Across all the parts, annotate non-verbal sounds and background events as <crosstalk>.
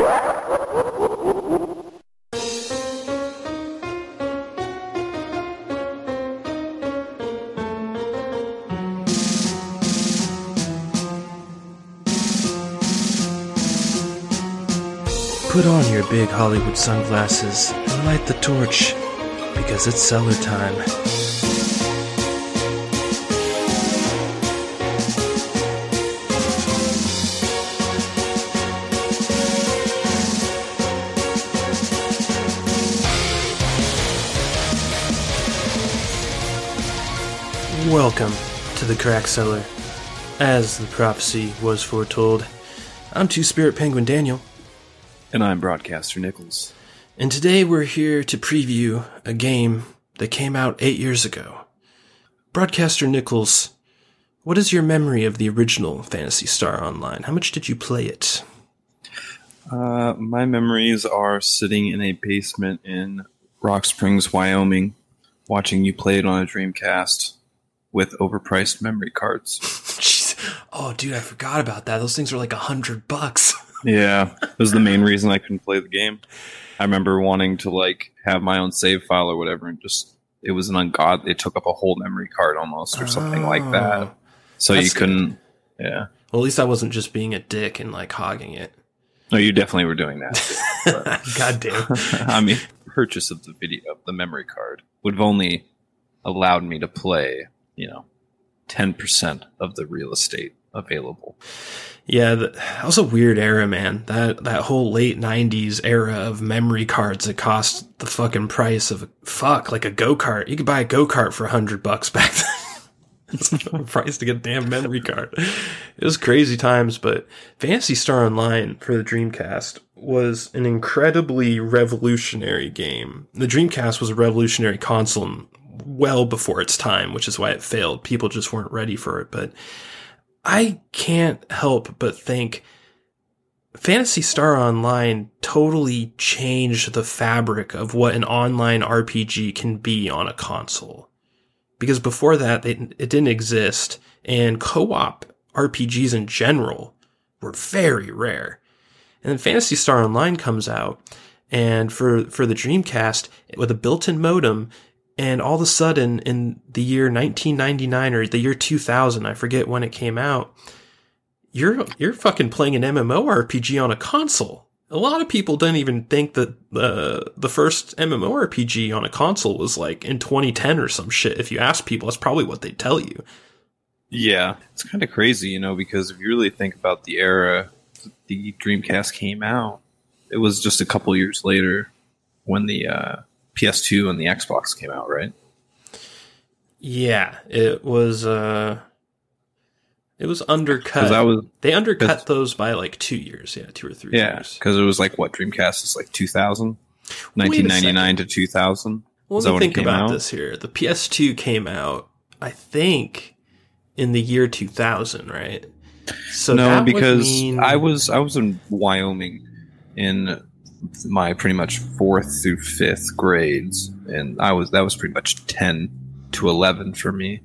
Put on your big Hollywood sunglasses and light the torch, because it's cellar time. Welcome to the Crack Cellar. As the prophecy was foretold, I'm Two Spirit Penguin Daniel. And I'm Broadcaster Nichols. And today we're here to preview a game that came out eight years ago. Broadcaster Nichols, what is your memory of the original Phantasy Star Online? How much did you play it? Uh, my memories are sitting in a basement in Rock Springs, Wyoming, watching you play it on a Dreamcast with overpriced memory cards. <laughs> Jeez. Oh, dude, I forgot about that. Those things are like a hundred bucks. <laughs> yeah, it was the main reason I couldn't play the game. I remember wanting to like have my own save file or whatever, and just it was an ungodly. It took up a whole memory card almost, or something like oh. that. Oh, So you couldn't. Yeah. Well, at least I wasn't just being a dick and like hogging it. No, you definitely were doing that. <laughs> God damn. I mean, purchase of the video of the memory card would have only allowed me to play, you know, ten percent of the real estate available. Yeah, that was a weird era, man. That that whole late '90s era of memory cards that cost the fucking price of a fuck like a go kart. You could buy a go kart for a hundred bucks <laughs> back then. The price to get a damn memory card. It was crazy times, but Phantasy Star Online for the Dreamcast was an incredibly revolutionary game. The Dreamcast was a revolutionary console well before its time, which is why it failed. People just weren't ready for it, but I can't help but think Phantasy Star Online totally changed the fabric of what an online RPG can be on a console. Because before that, it, didn't exist, and co-op RPGs in general were very rare. And then Phantasy Star Online comes out, and for, for the Dreamcast, with a built-in modem, and all of a sudden, in the year 1999 or the year 2000, I forget when it came out, you're you're fucking playing an MMORPG on a console. A lot of people don't even think that uh, the first MMORPG on a console was like in 2010 or some shit. If you ask people, that's probably what they tell you. Yeah, it's kind of crazy, you know, because if you really think about the era the Dreamcast came out, it was just a couple years later when the uh, PS2 and the Xbox came out, right? Yeah, it was. uh It was undercut. that was- they undercut those by like two years. Yeah, two or three Yeah, because it was like what Dreamcast is like 2000, 1999 to 2000. Well, let me think about out? this here. The PS2 came out, I think, in the year 2000, right? So no, because mean- I was I was in Wyoming in my pretty much fourth through fifth grades, and I was that was pretty much ten to eleven for me,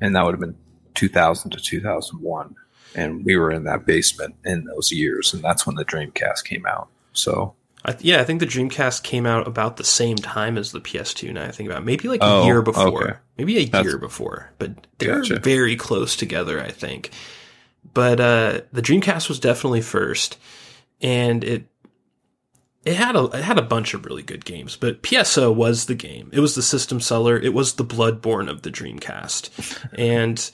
and that would have been two thousand to two thousand one, and we were in that basement in those years, and that's when the Dreamcast came out. So I th- yeah, I think the Dreamcast came out about the same time as the PS2. Now I think about it. maybe like a Oh, year before, okay. maybe a That's- year before, but they're Gotcha. very close together. I think, but uh, the Dreamcast was definitely first, and it it had a it had a bunch of really good games. But PSO was the game. It was the system seller. It was the Bloodborne of the Dreamcast, <laughs> and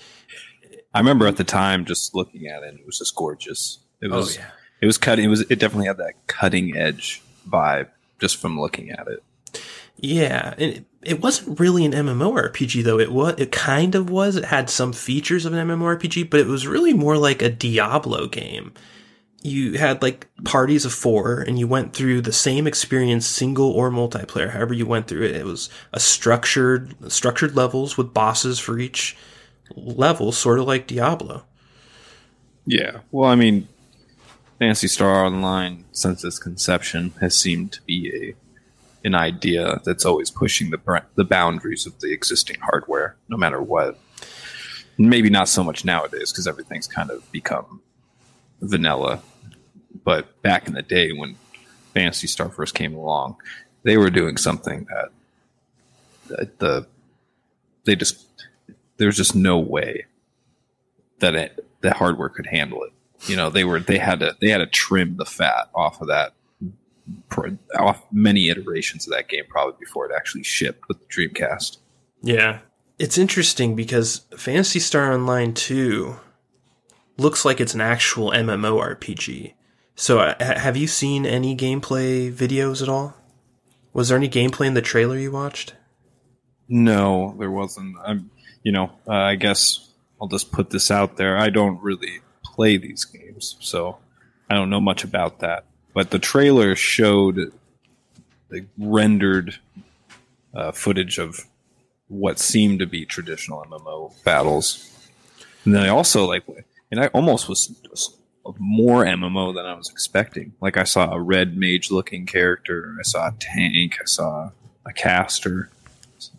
I remember at the time just looking at it, and it was just gorgeous. It oh was yeah. it was cutting. It was it definitely had that cutting edge vibe just from looking at it. Yeah, and it, it wasn't really an MMORPG though. It was it kind of was. It had some features of an MMORPG, but it was really more like a Diablo game. You had like parties of four and you went through the same experience single or multiplayer, however you went through it. It was a structured structured levels with bosses for each level, sort of like Diablo. Yeah. Well, I mean, Phantasy Star Online, since its conception, has seemed to be a an idea that's always pushing the the boundaries of the existing hardware, no matter what. Maybe not so much nowadays because everything's kind of become vanilla. But back in the day when Phantasy Star first came along, they were doing something that, that the they just there's just no way that it the hardware could handle it. You know, they were they had to they had to trim the fat off of that off many iterations of that game probably before it actually shipped with the Dreamcast. Yeah. It's interesting because Phantasy Star Online 2 looks like it's an actual MMORPG. So, uh, have you seen any gameplay videos at all? Was there any gameplay in the trailer you watched? No, there wasn't. I'm, you know, uh, I guess I'll just put this out there. I don't really play these games, so I don't know much about that. But the trailer showed the rendered uh, footage of what seemed to be traditional MMO battles. And then I also like, and I almost was, was more MMO than I was expecting. Like I saw a red mage looking character, I saw a tank, I saw a caster.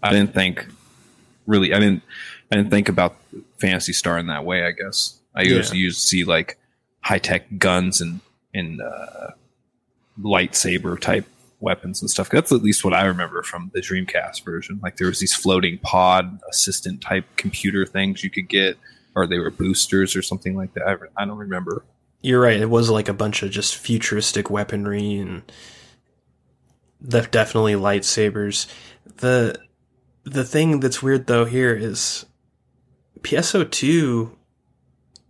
I didn't think really. I didn't. I didn't think about Phantasy Star in that way. I guess I yeah. used, used to see like high tech guns and and uh, lightsaber type weapons and stuff. That's at least what I remember from the Dreamcast version. Like there was these floating pod assistant type computer things you could get, or they were boosters or something like that. I don't remember. You're right. It was like a bunch of just futuristic weaponry and the definitely lightsabers. The the thing that's weird though here is PSO2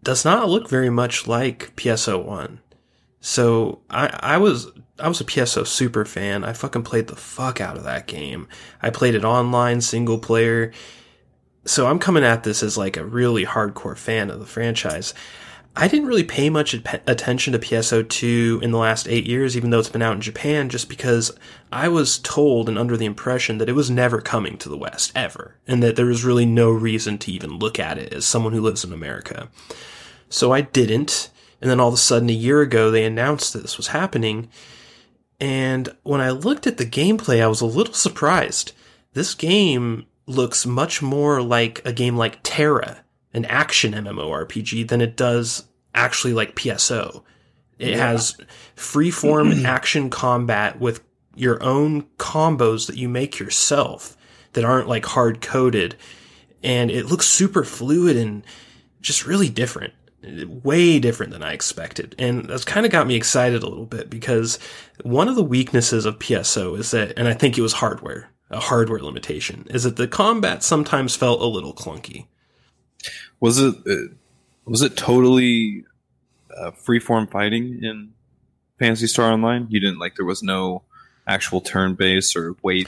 does not look very much like PSO1. So I I was I was a PSO super fan. I fucking played the fuck out of that game. I played it online, single player. So I'm coming at this as like a really hardcore fan of the franchise. I didn't really pay much attention to PSO2 in the last eight years, even though it's been out in Japan, just because I was told and under the impression that it was never coming to the West, ever, and that there was really no reason to even look at it as someone who lives in America. So I didn't, and then all of a sudden, a year ago, they announced that this was happening, and when I looked at the gameplay, I was a little surprised. This game looks much more like a game like TERA an action MMORPG than it does actually like PSO. It yeah. has free-form <clears throat> action combat with your own combos that you make yourself that aren't like hard coded and it looks super fluid and just really different way different than I expected. And that's kind of got me excited a little bit because one of the weaknesses of PSO is that, and I think it was hardware, a hardware limitation, is that the combat sometimes felt a little clunky. Was it uh, was it totally uh, freeform fighting in Phantasy Star Online? You didn't like there was no actual turn base or wait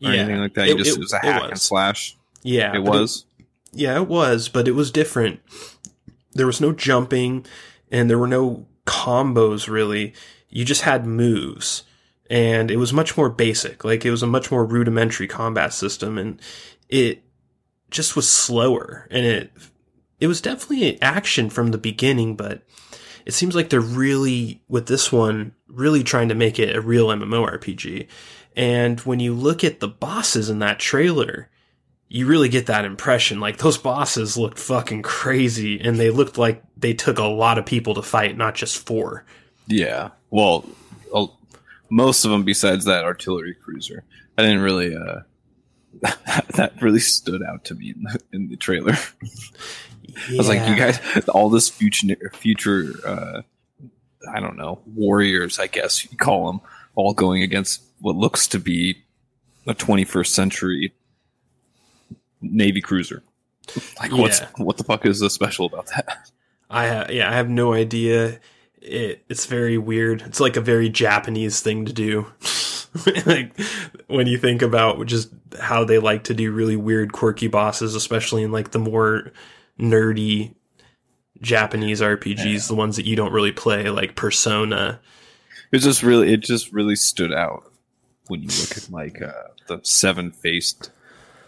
or yeah, anything like that. You it, just it, it was a hack was. and slash. Yeah, it was. yeah, it was, but it was different. There was no jumping, and there were no combos really. You just had moves, and it was much more basic. Like it was a much more rudimentary combat system, and it just was slower, and it it was definitely action from the beginning, but it seems like they're really, with this one, really trying to make it a real MMORPG. And when you look at the bosses in that trailer, you really get that impression. Like those bosses looked fucking crazy and they looked like they took a lot of people to fight, not just four. Yeah. Well, most of them besides that artillery cruiser. I didn't really, uh, <laughs> that really stood out to me in the, in the trailer. Yeah. <laughs> I was like, you guys, all this future, future, uh, I don't know, warriors, I guess you call them, all going against what looks to be a 21st century Navy cruiser. <laughs> Like, what's what the fuck is so special about that? I uh, yeah, I have no idea. It it's very weird. It's like a very Japanese thing to do. <laughs> like when you think about just how they like to do really weird, quirky bosses, especially in like the more nerdy Japanese RPGs, yeah. the ones that you don't really play, like Persona. It just really, it just really stood out when you look at like uh, the seven faced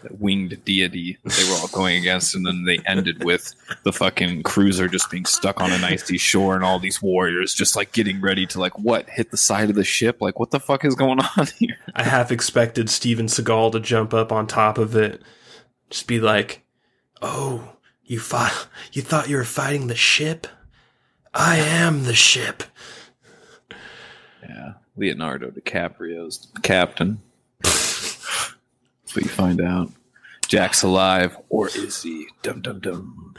winged deity they were all going against, and then they ended with the fucking cruiser just being stuck on an icy shore, and all these warriors just like getting ready to like what hit the side of the ship. Like, what the fuck is going <laughs> on here? I half expected Steven Seagal to jump up on top of it, just be like, "Oh, you fought. You thought you were fighting the ship. I am the ship." Yeah, Leonardo DiCaprio's the captain. That's what you find out. Jack's alive, or is he? Dum dum dum.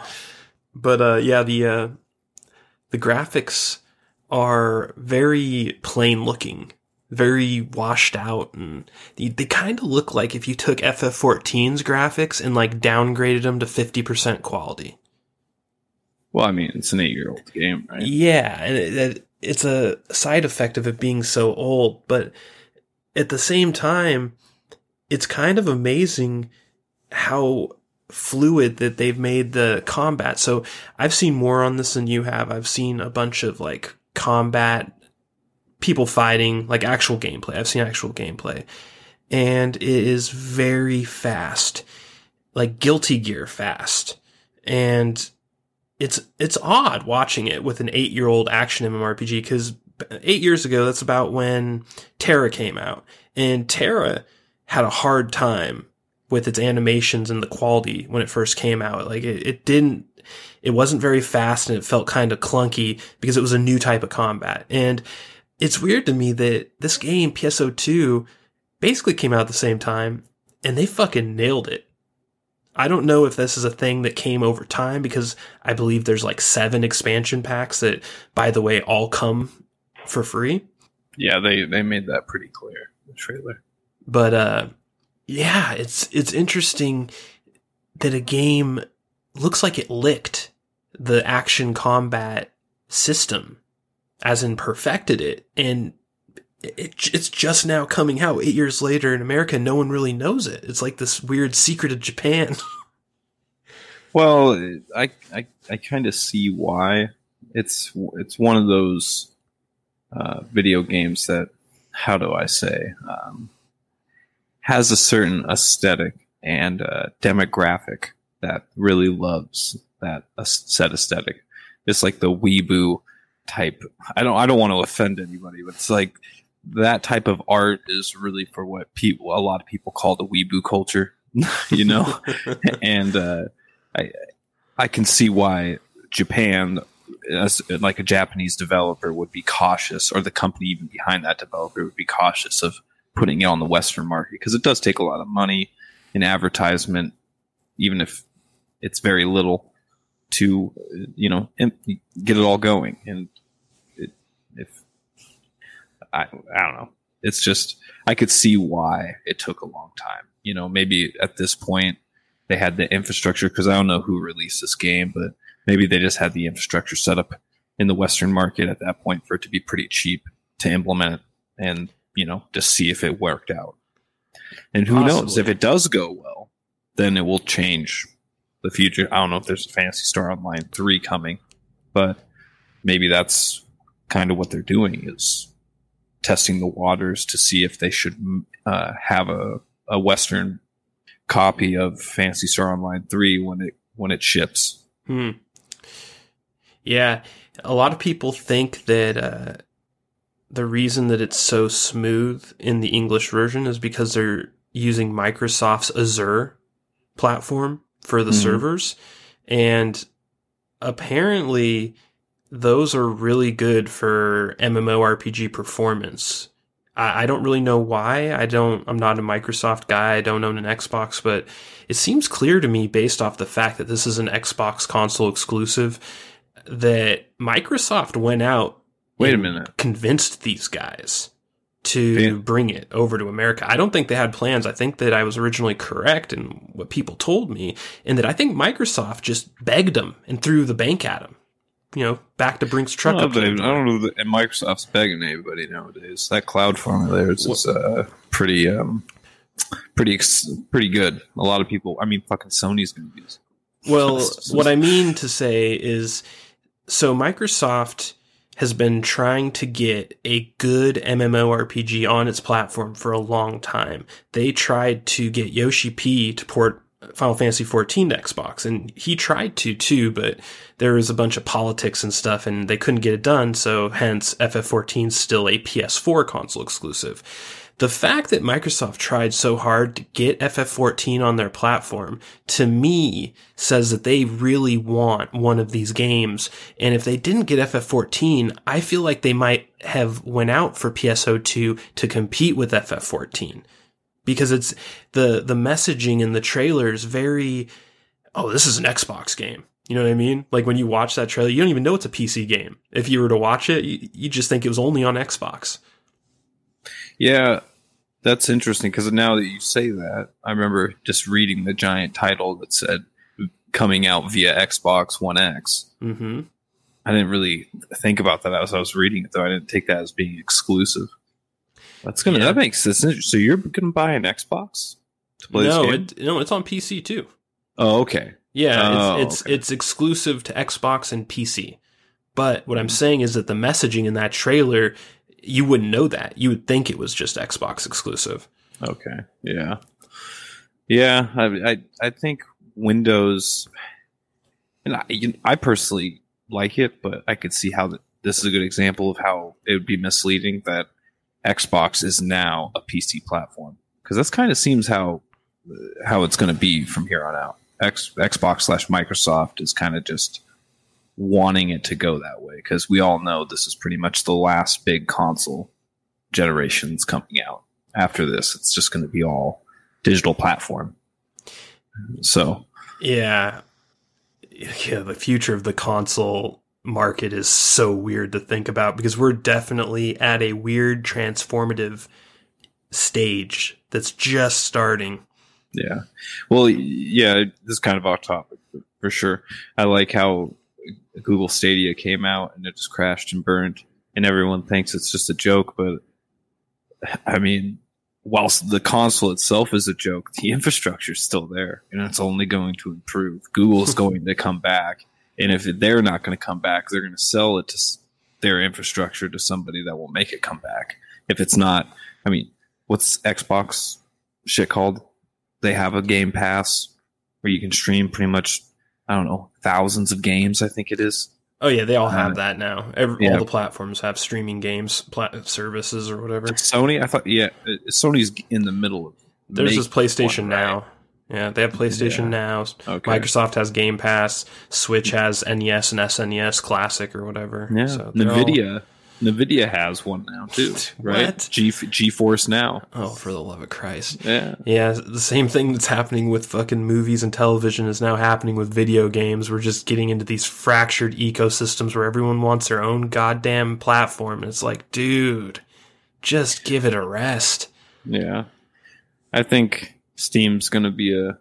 But uh, yeah, the uh, the graphics are very plain looking, very washed out, and they, they kind of look like if you took FF14's graphics and like downgraded them to fifty percent quality. Well, I mean, it's an eight-year-old game, right? Yeah, and it, it, it's a side effect of it being so old, but at the same time, it's kind of amazing how fluid that they've made the combat. So I've seen more on this than you have. I've seen a bunch of like combat people fighting, like actual gameplay. I've seen actual gameplay and it is very fast, like guilty gear fast. And it's, it's odd watching it with an eight year old action MMORPG because eight years ago, that's about when TERA came out and TERA had a hard time with its animations and the quality when it first came out. Like it, it didn't, it wasn't very fast and it felt kind of clunky because it was a new type of combat. And it's weird to me that this game, PSO2, basically came out at the same time and they fucking nailed it. I don't know if this is a thing that came over time because I believe there's like seven expansion packs that, by the way, all come for free. Yeah, they they made that pretty clear the trailer. But uh yeah, it's it's interesting that a game looks like it licked the action combat system, as in perfected it, and it, it's just now coming out eight years later in America. No one really knows it. It's like this weird secret of Japan. <laughs> well, I I, I kind of see why. It's it's one of those uh, video games that how do I say um, has a certain aesthetic and uh, demographic that really loves that set aesthetic. It's like the weeboo type. I don't I don't want to offend anybody, but it's like that type of art is really for what people a lot of people call the weeboo culture, <laughs> you know. <laughs> and uh, I I can see why Japan as like a Japanese developer would be cautious, or the company even behind that developer would be cautious of putting it on the Western market because it does take a lot of money in advertisement, even if it's very little to you know get it all going. And it, if I I don't know, it's just I could see why it took a long time. You know, maybe at this point they had the infrastructure because I don't know who released this game, but maybe they just had the infrastructure set up in the Western market at that point for it to be pretty cheap to implement and you know, to see if it worked out. And who Possibly. knows if it does go well, then it will change the future. I don't know if there's a Phantasy Star Online 3 coming, but maybe that's kind of what they're doing is testing the waters to see if they should uh, have a, a Western copy of Phantasy Star Online 3 when it when it ships. Hmm. Yeah, a lot of people think that uh, the reason that it's so smooth in the English version is because they're using Microsoft's Azure platform for the mm-hmm. servers. And apparently, those are really good for MMORPG performance. I, I don't really know why. I don't, I'm not a Microsoft guy. I don't own an Xbox, but it seems clear to me based off the fact that this is an Xbox console exclusive that Microsoft went out Wait a minute. Convinced these guys to bring it over to America. I don't think they had plans. I think that I was originally correct in what people told me, and that I think Microsoft just begged them and threw the bank at them. You know, back to Brink's truck. I don't, know, I don't know that and Microsoft's begging anybody nowadays. That cloud formula there is, is uh, pretty, um, pretty, pretty good. A lot of people. I mean, fucking Sony's going to use. Well, <laughs> what I mean to say is, so Microsoft has been trying to get a good MMORPG on its platform for a long time. They tried to get Yoshi P to port Final Fantasy XIV to Xbox, and he tried to too, but there was a bunch of politics and stuff, and they couldn't get it done. So hence, FF14 is still a PS4 console exclusive. The fact that Microsoft tried so hard to get FF14 on their platform to me says that they really want one of these games. And if they didn't get FF14, I feel like they might have went out for PSO2 to compete with FF14 because it's the, the messaging in the trailers very, oh, this is an Xbox game. You know what I mean? Like when you watch that trailer, you don't even know it's a PC game. If you were to watch it, you, you just think it was only on Xbox. Yeah, that's interesting because now that you say that, I remember just reading the giant title that said coming out via Xbox One X. Mm-hmm. I didn't really think about that as I was reading it, though. I didn't take that as being exclusive. That's gonna Yeah. that makes sense. So you're gonna buy an Xbox to play No, this game? it, no, it's on PC too. oh, okay. Yeah, Oh, it's it's, okay. it's exclusive to Xbox and PC. But what I'm saying is that the messaging in that trailer, you wouldn't know that. You would think it was just Xbox exclusive. Okay. Yeah. Yeah. I I, I think Windows, and I, you- I personally like it, but I could see how th- this is a good example of how it would be misleading that Xbox is now a PC platform because that's kind of seems how how it's going to be from here on out. X, Xbox slash Microsoft is kind of just wanting it to go that way because we all know this is pretty much the last big console generations coming out after this it's just going to be all digital platform so Yeah. Yeah, the future of the console market is so weird to think about because we're definitely at a weird transformative stage that's just starting. yeah well yeah this is kind of off topic for, for sure i like how google stadia came out and it just crashed and burned. And everyone thinks it's just a joke but i mean whilst the console itself is a joke the <laughs> infrastructure is still there and it's only going to improve. Google's <laughs> going to come back. And if they're not going to come back they're going to sell it to their infrastructure to somebody that will make it come back. If it's not i mean what's xbox shit called? They have a game pass where you can stream pretty much i don't know thousands of games i think it is Oh yeah, they all have Uh, that now. Every, yeah. All the platforms have streaming games plat- services or whatever. sony i thought yeah uh, sony's in the middle of There's this PlayStation one, right? now. Yeah, they have PlayStation Yeah. now. okay Microsoft has Game Pass. Switch has NES and SNES Classic or whatever. yeah So they're all- nvidia has one now too <laughs> right What? G, geforce now oh, for the love of Christ! yeah Yeah, the same thing that's happening with fucking movies and television is now happening with video games. We're just getting into these fractured ecosystems where everyone wants their own goddamn platform. And it's like, dude, just give it a rest. Yeah, I think Steam's going to be a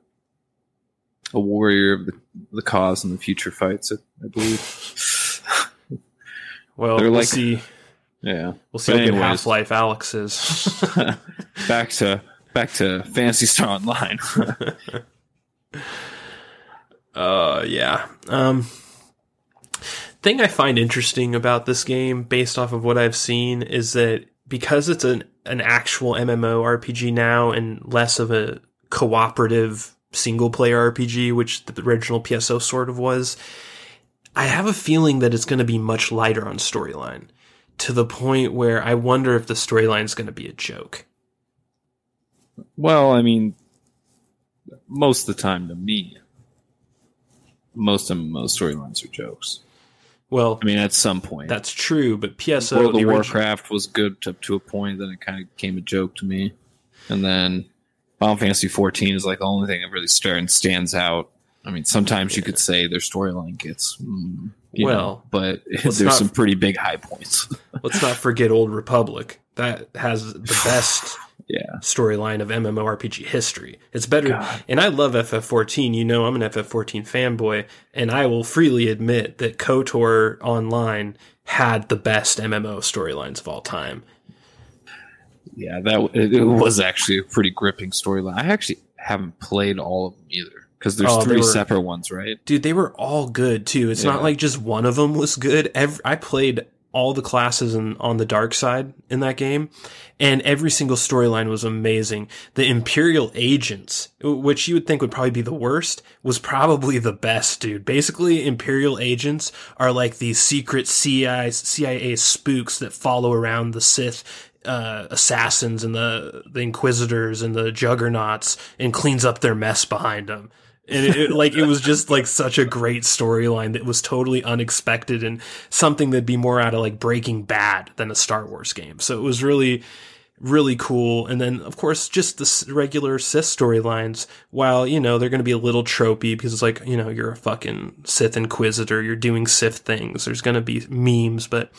a warrior of the, the cause in the future fights. I, I believe. Well, They're we'll like- see. yeah. We'll see But how. Half Life Alyx is. <laughs> back to back to Phantasy Star Online. <laughs> Uh, yeah. Um, thing I find interesting about this game, based off of what I've seen, is that because it's an an actual MMO RPG now and less of a cooperative single player RPG, which the original PSO sort of was, I have a feeling that it's going to be much lighter on storyline to the point where I wonder if the storyline is going to be a joke. well, I mean, most of the time to me, most of most storylines are jokes. Well, I mean, at some point, that's true, but PSO World the of Warcraft was good up to a point, then it kind of became a joke to me. And then Final Fantasy 14 is like the only thing that really stand, stands out. I mean, sometimes you could say their storyline gets, mm, you Well, know, but <laughs> there's not- some pretty big high points. <laughs> Let's not forget Old Republic. That has the <sighs> best yeah. storyline of MMORPG history. It's better, God. and I love FF14. You know, I'm an FF14 fanboy, and I will freely admit that KOTOR Online had the best MMO storylines of all time. Yeah, that it, it was actually a pretty gripping storyline. I actually haven't played all of them either because there's Oh, three were- separate ones, right? Dude, they were all good too. It's not like just one of them was good. Every, I played all the classes in, on the dark side in that game, and every single storyline was amazing. The Imperial agents, which you would think would probably be the worst, was probably the best, dude. Basically, Imperial agents are like these secret CIA, CIA spooks that follow around the Sith uh, assassins and the the Inquisitors and the Juggernauts and cleans up their mess behind them and it, it, like it was just like such a great storyline that was totally unexpected and something that'd be more out of like Breaking Bad than a Star Wars game. So it was really really cool. And then of course just the regular Sith storylines. While you know they're going to be a little tropey because it's like you know you're a fucking Sith Inquisitor, you're doing Sith things. There's going to be memes, but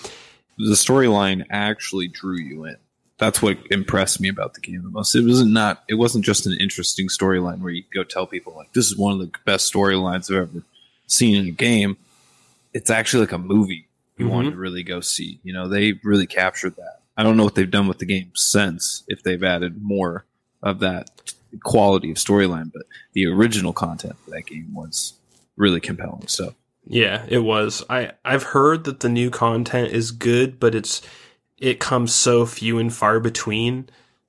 the storyline actually drew you in that's what impressed me about the game the most. It wasn't not it wasn't just an interesting storyline where you go tell people like this is one of the best storylines I've ever seen in a game. It's actually like a movie you mm-hmm. want to really go see. You know, they really captured that. I don't know what they've done with the game since if they've added more of that quality of storyline, but the original content of that game was really compelling. So yeah, it was. I I've heard that the new content is good, but it's it comes so few and far between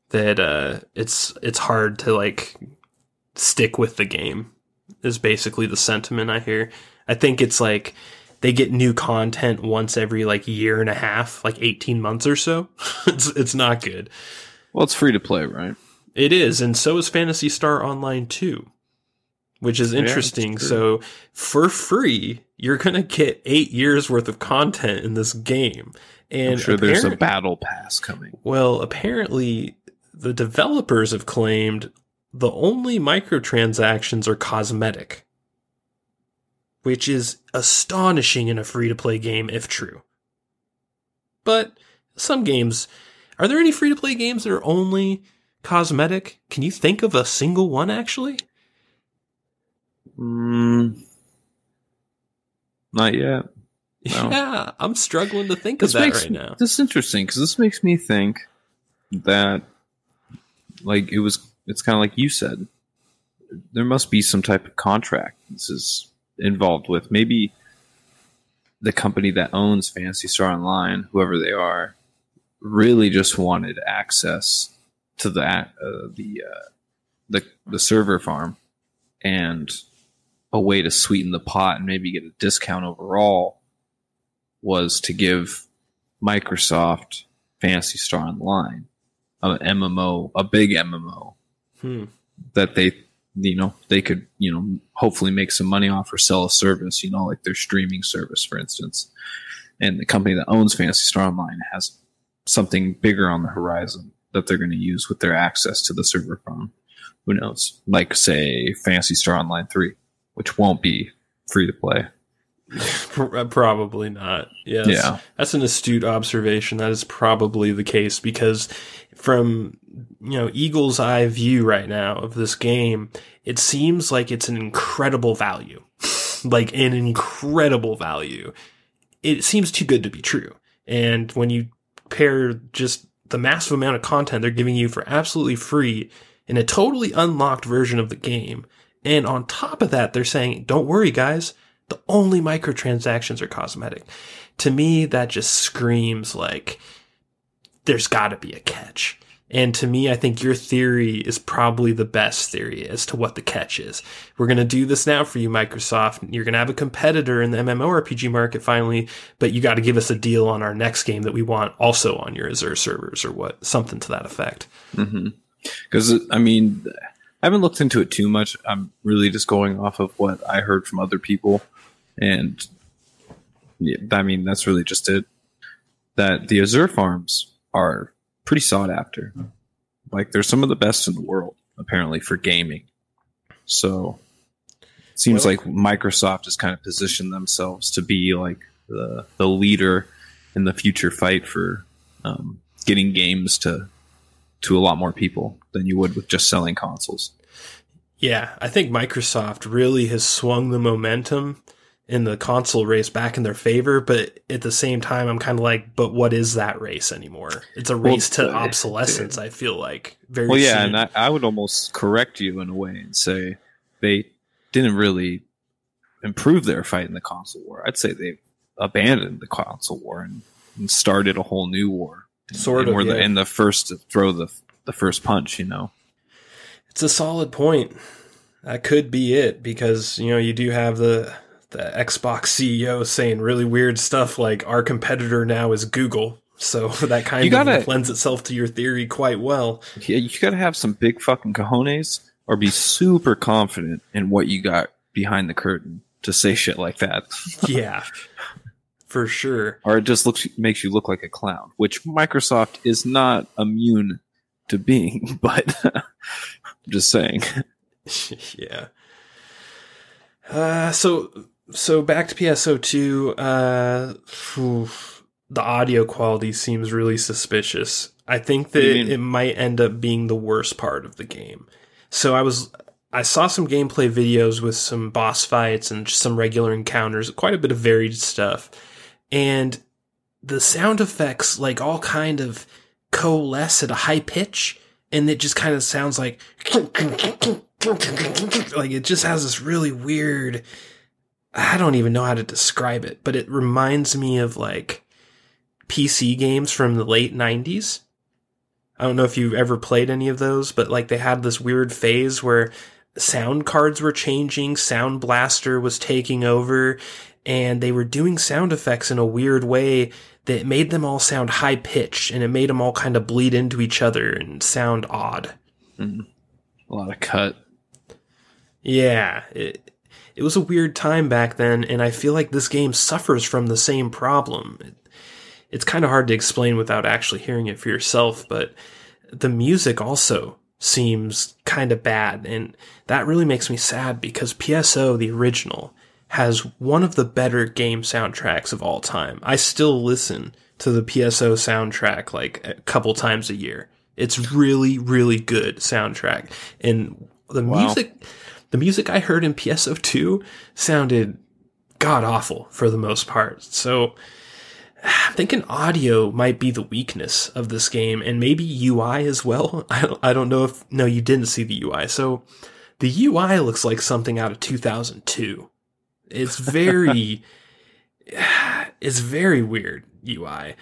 that uh, it's it's hard to like stick with the game. Is basically the sentiment I hear. I think it's like they get new content once every like year and a half, like 18 months or so. <laughs> it's it's not good. Well, it's free to play, right? It is, and so is Phantasy Star Online too, which is interesting. Yeah, so for free, you're going to get 8 years worth of content in this game. And I'm sure there's a battle pass coming. Well, apparently the developers have claimed the only microtransactions are cosmetic, which is astonishing in a free to play game if true. But some games, are there any free to play games that are only cosmetic? Can you think of a single one actually? Mm, not yet. No. Yeah, I'm struggling to think this of that makes, right now. This is interesting because this makes me think that, like, it was. It's kind of like you said. There must be some type of contract this is involved with. Maybe the company that owns Phantasy Star Online, whoever they are, really just wanted access to that uh, the uh, the the server farm and a way to sweeten the pot and maybe get a discount overall was to give Microsoft Phantasy Star Online, a MMO, a big MMO hmm. that they, you know, they could, you know, hopefully make some money off or sell a service, you know, like their streaming service, for instance. And the company that owns Phantasy Star Online has something bigger on the horizon that they're going to use with their access to the server farm. Who knows? Like, say, Phantasy Star Online 3, which won't be free to play. <laughs> Uh, probably not. Yes. Yeah. That's an astute observation. That is probably the case because from, you know, Eagle's eye view right now of this game, it seems like it's an incredible value. like an incredible value. It seems too good to be true. And when you pair just the massive amount of content they're giving you for absolutely free in a totally unlocked version of the game, and on top of that, they're saying, don't worry, guys the only microtransactions are cosmetic. To me, that just screams like there's got to be a catch. And to me, I think your theory is probably the best theory as to what the catch is. We're going to do this now for you, Microsoft. You're going to have a competitor in the MMORPG market finally, but you got to give us a deal on our next game that we want also on your Azure servers or what, something to that effect. Because, mm-hmm. I mean, I haven't looked into it too much. I'm really just going off of what I heard from other people and yeah, I mean that's really just it. That the Azure farms are pretty sought after. Like they're some of the best in the world apparently for gaming. So it seems well, like Microsoft has kind of positioned themselves to be like the the leader in the future fight for um, getting games to to a lot more people than you would with just selling consoles. Yeah, I think Microsoft really has swung the momentum in the console race back in their favor, but at the same time, I'm kind of like, but what is that race anymore? It's a race well, to uh, obsolescence. I feel like very. Well, yeah, soon. and I, I, would almost correct you in a way and say they didn't really improve their fight in the console war. I'd say they abandoned the console war and and started a whole new war. Sort and of, We're the, and the first to throw the the first punch. You know. It's a solid point. That could be it because you know you do have the the Xbox CEO saying really weird stuff like our competitor now is Google. So <laughs> that kind You of gotta- lends itself to your theory quite well. Yeah, you gotta have some big fucking cojones or be super confident in what you got behind the curtain to say shit like that. <laughs> yeah. For sure. or it just looks makes you look like a clown, which Microsoft is not immune to being, <laughs> but I'm just saying. yeah. Uh, so so back to PSO2. Uh, phew, <sighs> the audio quality seems really suspicious. I think that it might end up being the worst part of the game. So I was I saw some gameplay videos with some boss fights and just some regular encounters, quite a bit of varied stuff. And the sound effects like all kind of coalesce at a high pitch and it just kind of sounds like <laughs> like it just has this really weird I don't even know how to describe it, but it reminds me of like PC games from the late 90s. I don't know if you've ever played any of those, but like they had this weird phase where sound cards were changing, Sound Blaster was taking over, and they were doing sound effects in a weird way that made them all sound high pitched and it made them all kind of bleed into each other and sound odd. Mm-hmm. A lot of cut. Yeah, it, it was a weird time back then, and I feel like this game suffers from the same problem. It, it's kind of hard to explain without actually hearing it for yourself, but the music also seems kind of bad, and that really makes me sad because PSO, the original, has one of the better game soundtracks of all time. I still listen to the PSO soundtrack like a couple times a year. It's really, really good soundtrack. And the Wow. music the music I heard in PSO2 sounded god awful for the most part. So <sighs> I'm thinking audio might be the weakness of this game and maybe UI as well. <laughs> I don't, I don't know if, no, you didn't see the UI. So the UI looks like something out of 2002. It's very, <laughs> <sighs> it's very weird UI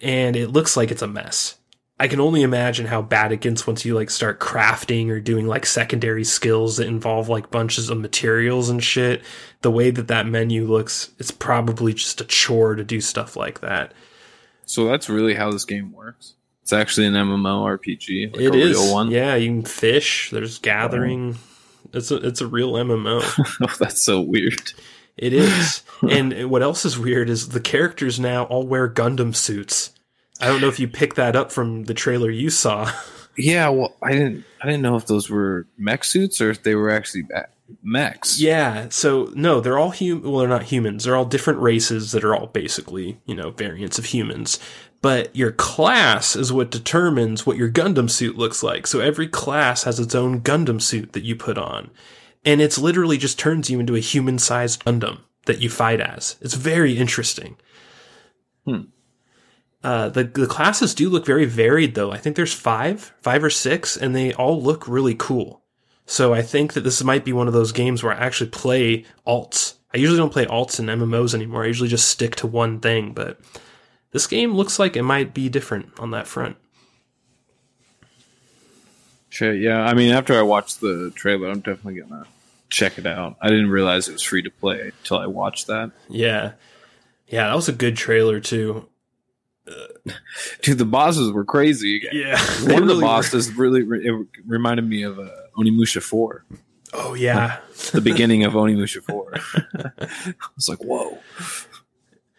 and it looks like it's a mess. I can only imagine how bad it gets once you like start crafting or doing like secondary skills that involve like bunches of materials and shit. The way that that menu looks, it's probably just a chore to do stuff like that. So that's really how this game works. It's actually an MMORPG, like It a is, real one. yeah. You can fish. There's gathering. It's a it's a real MMO. <laughs> Oh, that's so weird. It is. <laughs> and what else is weird is the characters now all wear Gundam suits. I don't know if you picked that up from the trailer you saw. Yeah, well, I didn't. I didn't know if those were mech suits or if they were actually mechs. Yeah, so no, they're all human. Well, they're not humans. They're all different races that are all basically, you know, variants of humans. But your class is what determines what your Gundam suit looks like. So every class has its own Gundam suit that you put on, and it's literally just turns you into a human-sized Gundam that you fight as. It's very interesting. Hmm. Uh, the the classes do look very varied, though. I think there's five, five or six, and they all look really cool. So I think that this might be one of those games where I actually play alts. I usually don't play alts in MMOs anymore. I usually just stick to one thing, but this game looks like it might be different on that front. Shit, yeah. I mean, after I watched the trailer, I'm definitely gonna check it out. I didn't realize it was free to play until I watched that. Yeah. Yeah, that was a good trailer too. Dude, the bosses were crazy. Yeah. <laughs> One of the bosses really re- it reminded me of uh, Onimusha Oh yeah. the beginning of Onimusha Four. <laughs> I was like, whoa.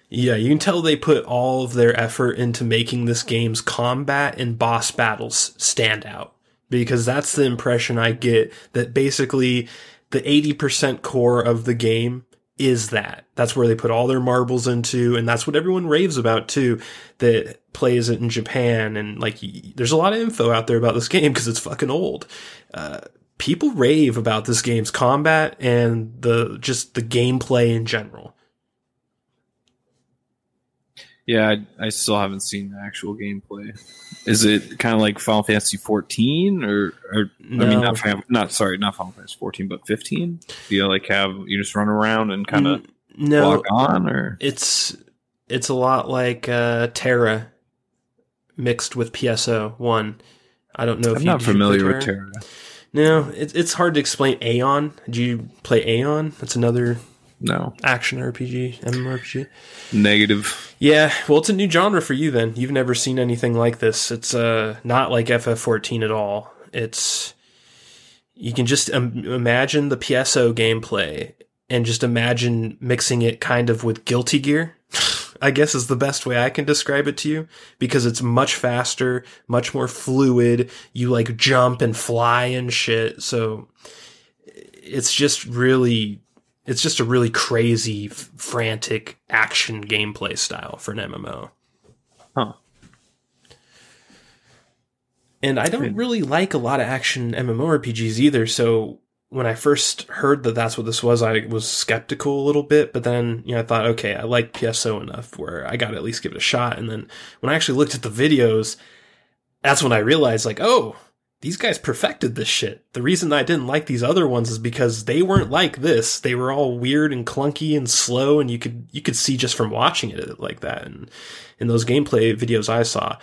Yeah, you can tell they put all of their effort into making this game's combat and boss battles stand out. Because that's the impression I get that basically the 80% core of the game is that. That's where they put all their marbles into, and that's what everyone raves about too, that plays it in Japan. And like, there's a lot of info out there about this <laughs> game because it's fucking old. Uh, people rave about this game's combat and the, just the gameplay in general. Yeah, I, I still haven't seen the actual gameplay. Is it kind of like Final Fantasy 14 or, or I mean not Final, not sorry, not Final Fantasy 14, but 15? Do you like have you just run around and kind of no, log on or it's it's a lot like uh, TERA mixed with PSO one. I don't know if I'm not familiar with TERA. No, it's it's hard to explain. Aion. Did you play Aion? That's another No. action RPG, MMORPG. Negative. Yeah, well, it's a new genre for you. Then you've never seen anything like this. It's uh not like FF14 at all. It's you can just um, imagine the PSO gameplay and just imagine mixing it kind of with Guilty Gear. <laughs> I guess is the best way I can describe it to you because it's much faster, much more fluid. You like jump and fly and shit. So it's just really it's just a really crazy, f- frantic action gameplay style for an MMO. Huh. And I don't hmm. really like a lot of action MMO MMORPGs either. So when I first heard that that's what this was, I was skeptical a little bit. But then, you know, I thought, okay, I like PSO enough where I got to at least give it a shot. And then when I actually looked at the videos, that's when I realized, like, oh, these guys perfected this shit. The reason I didn't like these other ones is because they weren't like this. They were all weird and clunky and slow, and you could you could see just from watching it like that. And in those gameplay videos I saw,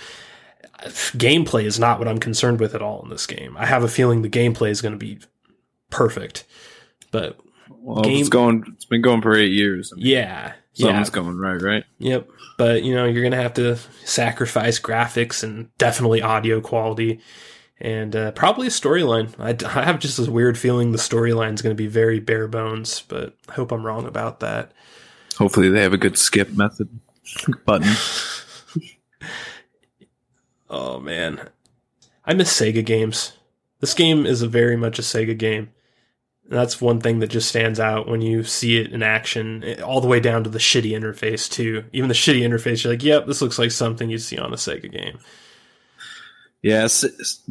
gameplay is not what I'm concerned with at all in this game. I have a feeling the gameplay is going to be perfect, but Well, Game- it's going. It's been going for eight years. I mean, yeah, yeah, something's going right, right? Yep. But, you know, you're going to have to sacrifice graphics and definitely audio quality and uh, probably a storyline. I, <laughs> I have just this weird feeling the storyline is going to be very bare bones, but I hope I'm wrong about that. Hopefully, they have a good skip method <laughs> button. <laughs> Oh, man. I miss Sega games. This game is a very much a Sega game. And that's one thing that just stands out when you see it in action, eh, all the way down to the shitty interface, too. Even the shitty interface, you're like, yep, this looks like something you'd see on a Sega game. Yeah,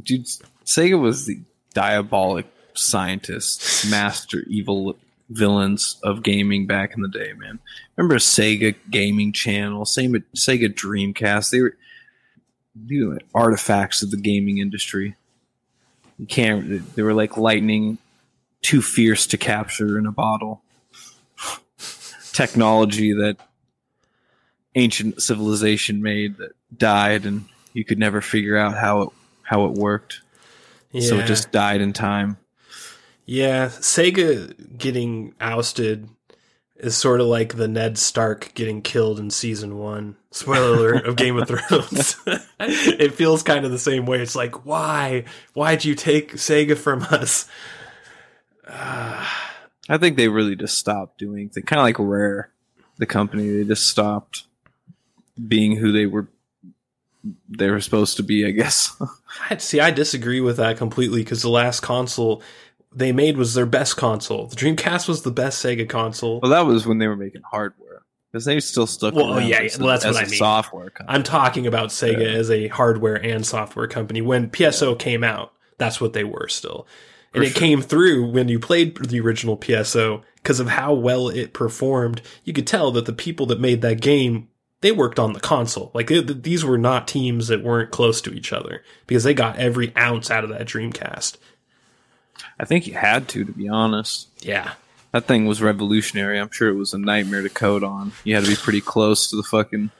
dude. Sega was the diabolic scientists, master evil villains of gaming back in the day, man. Remember Sega Gaming Channel, same Sega Dreamcast. They were were artifacts of the gaming industry. You can't. They were like lightning, too fierce to capture in a bottle. <laughs> Technology that ancient civilization made that died, and you could never figure out how it how it worked. So it just died in time. Yeah, Sega getting ousted is sort of like the Ned Stark getting killed in season one. Spoiler alert of Game of <laughs> Thrones. <laughs> it feels kind of the same way. It's like, why? Why'd you take Sega from us? I think they really just stopped doing things. Kind of like Rare, the company. They just stopped being who they were. They were supposed to be, I guess. <laughs> I see. I disagree with that completely because the last console they made was their best console. The Dreamcast was the best Sega console. well, that was when they were making hardware because they still stuck. Well, yeah, yeah, well, that's what I mean. Software. Company. I'm talking about Sega Yeah. as a hardware and software company. When PSO came out, that's what they were still. And For it came through when you played the original PSO because of how well it performed. You could tell that the people that made that game, they worked on the console. Like these were not teams that weren't close to each other because they got every ounce out of that Dreamcast. I think you had to, to be honest. Yeah. That thing was revolutionary. I'm sure it was a nightmare to code on. You had to be pretty close to the fucking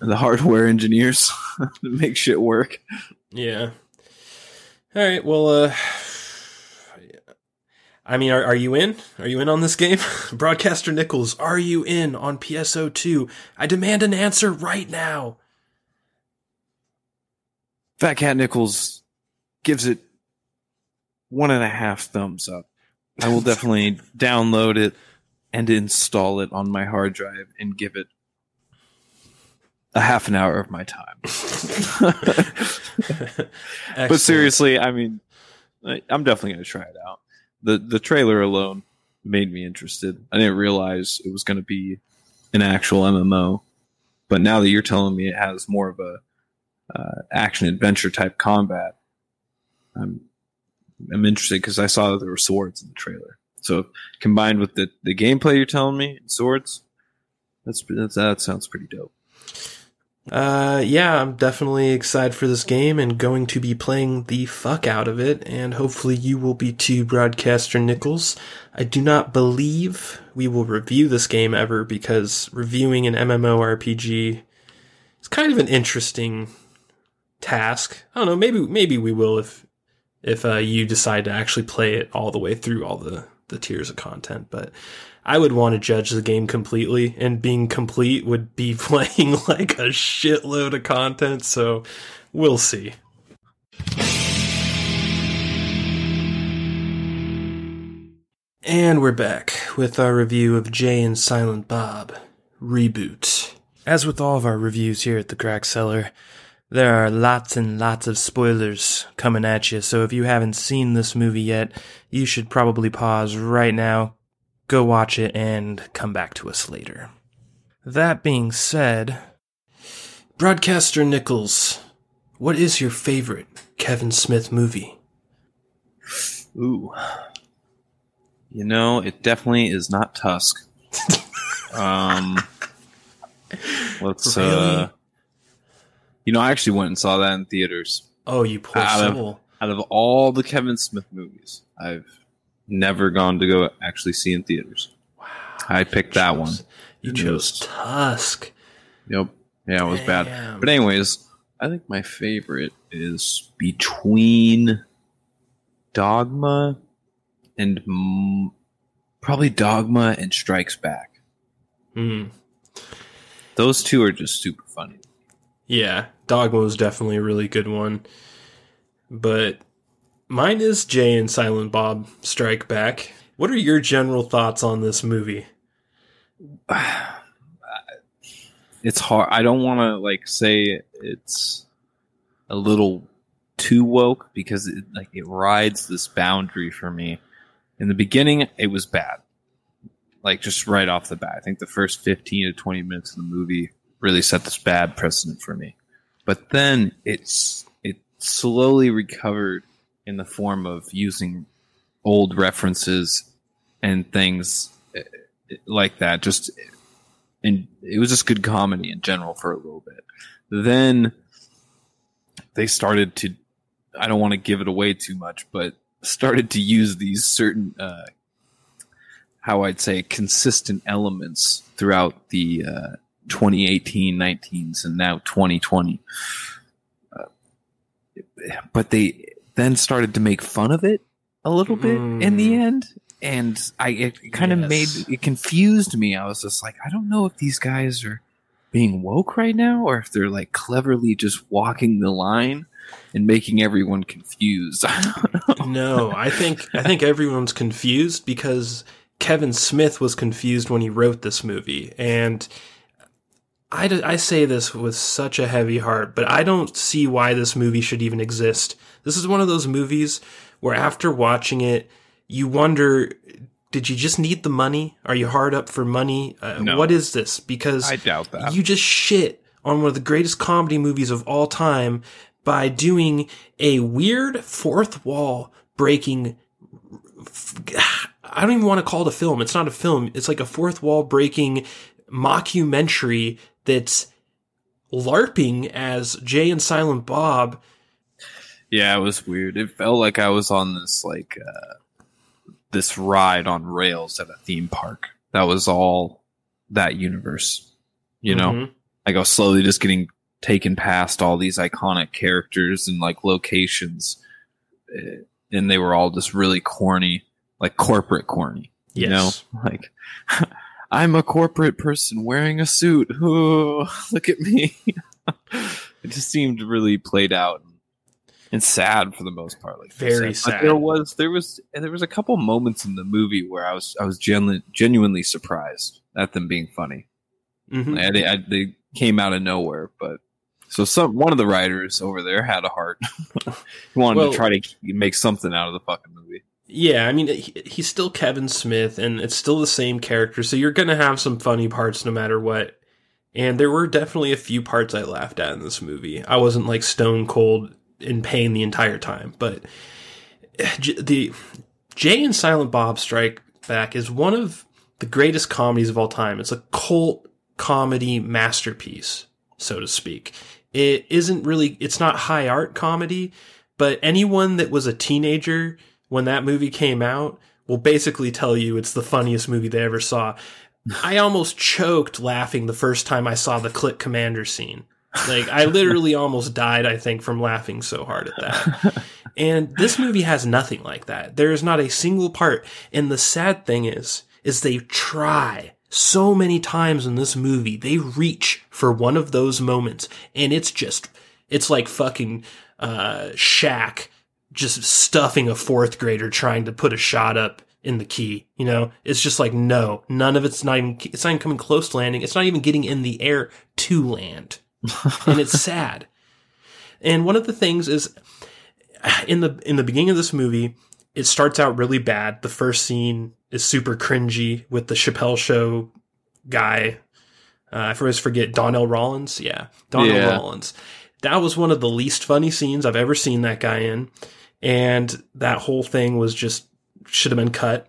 the hardware engineers <laughs> to make shit work. Yeah. All right. Well, uh, I mean, are, are you in? Are you in on this game? <laughs> Broadcaster Nichols, are you in on PSO 2? I demand an answer right now. Fat Cat Nichols gives it one and a half thumbs up. I will definitely <laughs> download it and install it on my hard drive and give it a half an hour of my time. <laughs> but seriously, I mean, I'm definitely going to try it out. The The trailer alone made me interested. I didn't realize it was going to be an actual MMO, but now that you're telling me it has more of a uh, action adventure type combat, I'm I'm interested because I saw that there were swords in the trailer. So combined with the the gameplay you're telling me, swords, that's, that's that sounds pretty dope. Uh, yeah, I'm definitely excited for this game and going to be playing the fuck out of it, and hopefully you will be too, Broadcaster Nichols. I do not believe we will review this game ever because reviewing an MMORPG is kind of an interesting task. I don't know, maybe maybe we will if if uh, you decide to actually play it all the way through all the the tiers of content, but I would want to judge the game completely, and being complete would be <laughs> playing like a shitload of content, so we'll see. And we're back with our review of Jay and Silent Bob Reboot. As with all of our reviews here at the Crack Cellar, there are lots and lots of spoilers coming at you, so if you haven't seen this movie yet, you should probably pause right now, go watch it, and come back to us later. That being said, Broadcaster Nichols, what is your favorite Kevin Smith movie? Ooh. You know, it definitely is not Tusk. <laughs> um, let's. Really? uh You know, I actually went and saw that in theaters. Oh, you poor Out of- Out of all the Kevin Smith movies, I've never gone to go actually see in theaters. Wow. I picked that one. You And chose those- Tusk. Yep. Yeah, it was bad. But anyways, I think my favorite is between Dogma and mm, probably Dogma and Strikes Back. Hmm. Those two are just super funny. Yeah, Dogma was definitely a really good one. But mine is Jay and Silent Bob Strike Back. What are your general thoughts on this movie? <sighs> It's hard. I don't want to like say it's a little too woke because it like it rides this boundary for me. In the beginning, it was bad. Like just right off the bat, I think the first fifteen to twenty minutes of the movie really set this bad precedent for me. But then it's it slowly recovered in the form of using old references and things eh, eh, like that. Just and it was just good comedy in general for a little bit. Then they started to I don't want to give it away too much, but started to use these certain uh how I'd say consistent elements throughout the uh 2018 19s and now 2020 uh, but they then started to make fun of it a little bit in the Mm. end and i it kind of Yes. made it confused me i was just like i don't know if these guys are being woke right now or if they're like cleverly just walking the line and making everyone confused i don't know No, I think I think everyone's confused because Kevin Smith was confused when he wrote this movie, and I, I say this with such a heavy heart, but I don't see why this movie should even exist. This is one of those movies where after watching it, you wonder. Did you just need the money? Are you hard up for money? Uh, No. What is this? Because i doubt that you just shit on one of the greatest comedy movies of all time by doing a weird fourth wall breaking. <sighs> I don't even want to call it a film. It's not a film. It's like a fourth wall breaking mockumentary that's LARPing as Jay and Silent Bob. Yeah, it was weird. It felt like I was on this like uh, this ride on rails at a theme park. That was all that universe. You know, Mhm. like I was slowly just getting taken past all these iconic characters and like locations, eh, and they were all just really corny, like corporate corny. You Yes. know, <laughs> like I'm a corporate person wearing a suit. <laughs> Ooh, look at me. <laughs> it just seemed really played out and sad for the most part. Like Very sad. there was there was and there was a couple moments in the movie where I was I was genu- genuinely surprised at them being funny. Mhm. I, I, they came out of nowhere, but so some one of the writers over there had a heart. <laughs> he wanted Well- to try to make something out of the fucking movie. Yeah, I mean, he, he's still Kevin Smith, and it's still the same character, so you're going to have some funny parts no matter what. And there were definitely a few parts I laughed at in this movie. I wasn't like stone cold in pain the entire time, but <sighs> the Jay and Silent Bob Strike Back is one of the greatest comedies of all time. It's a cult comedy masterpiece. so to speak. It isn't really, it's not high art comedy, but anyone that was a teenager when that movie came out will basically tell you it's the funniest movie they ever saw. I almost choked laughing the first time I saw the Click Commander scene. Like I literally <laughs> almost died, I think, from laughing so hard at that. And this movie has nothing like that. There is not a single part. And the sad thing is, is they try so many times in this movie. They reach for one of those moments and it's just, it's like fucking, uh, Shaq just stuffing a fourth grader trying to put a shot up in the key. You know, it's just like, no, none of it's not even, it's not even coming close to landing. It's not even getting in the air to land. and it's <laughs> sad. And one of the things is in the, in the beginning of this movie, it starts out really bad. The first scene is super cringy with the Chappelle show guy. Uh, I always forget Donnell Rawlins. Yeah. Donnell Yeah. Rawlins. That was one of the least funny scenes I've ever seen that guy in. And that whole thing was just should have been cut.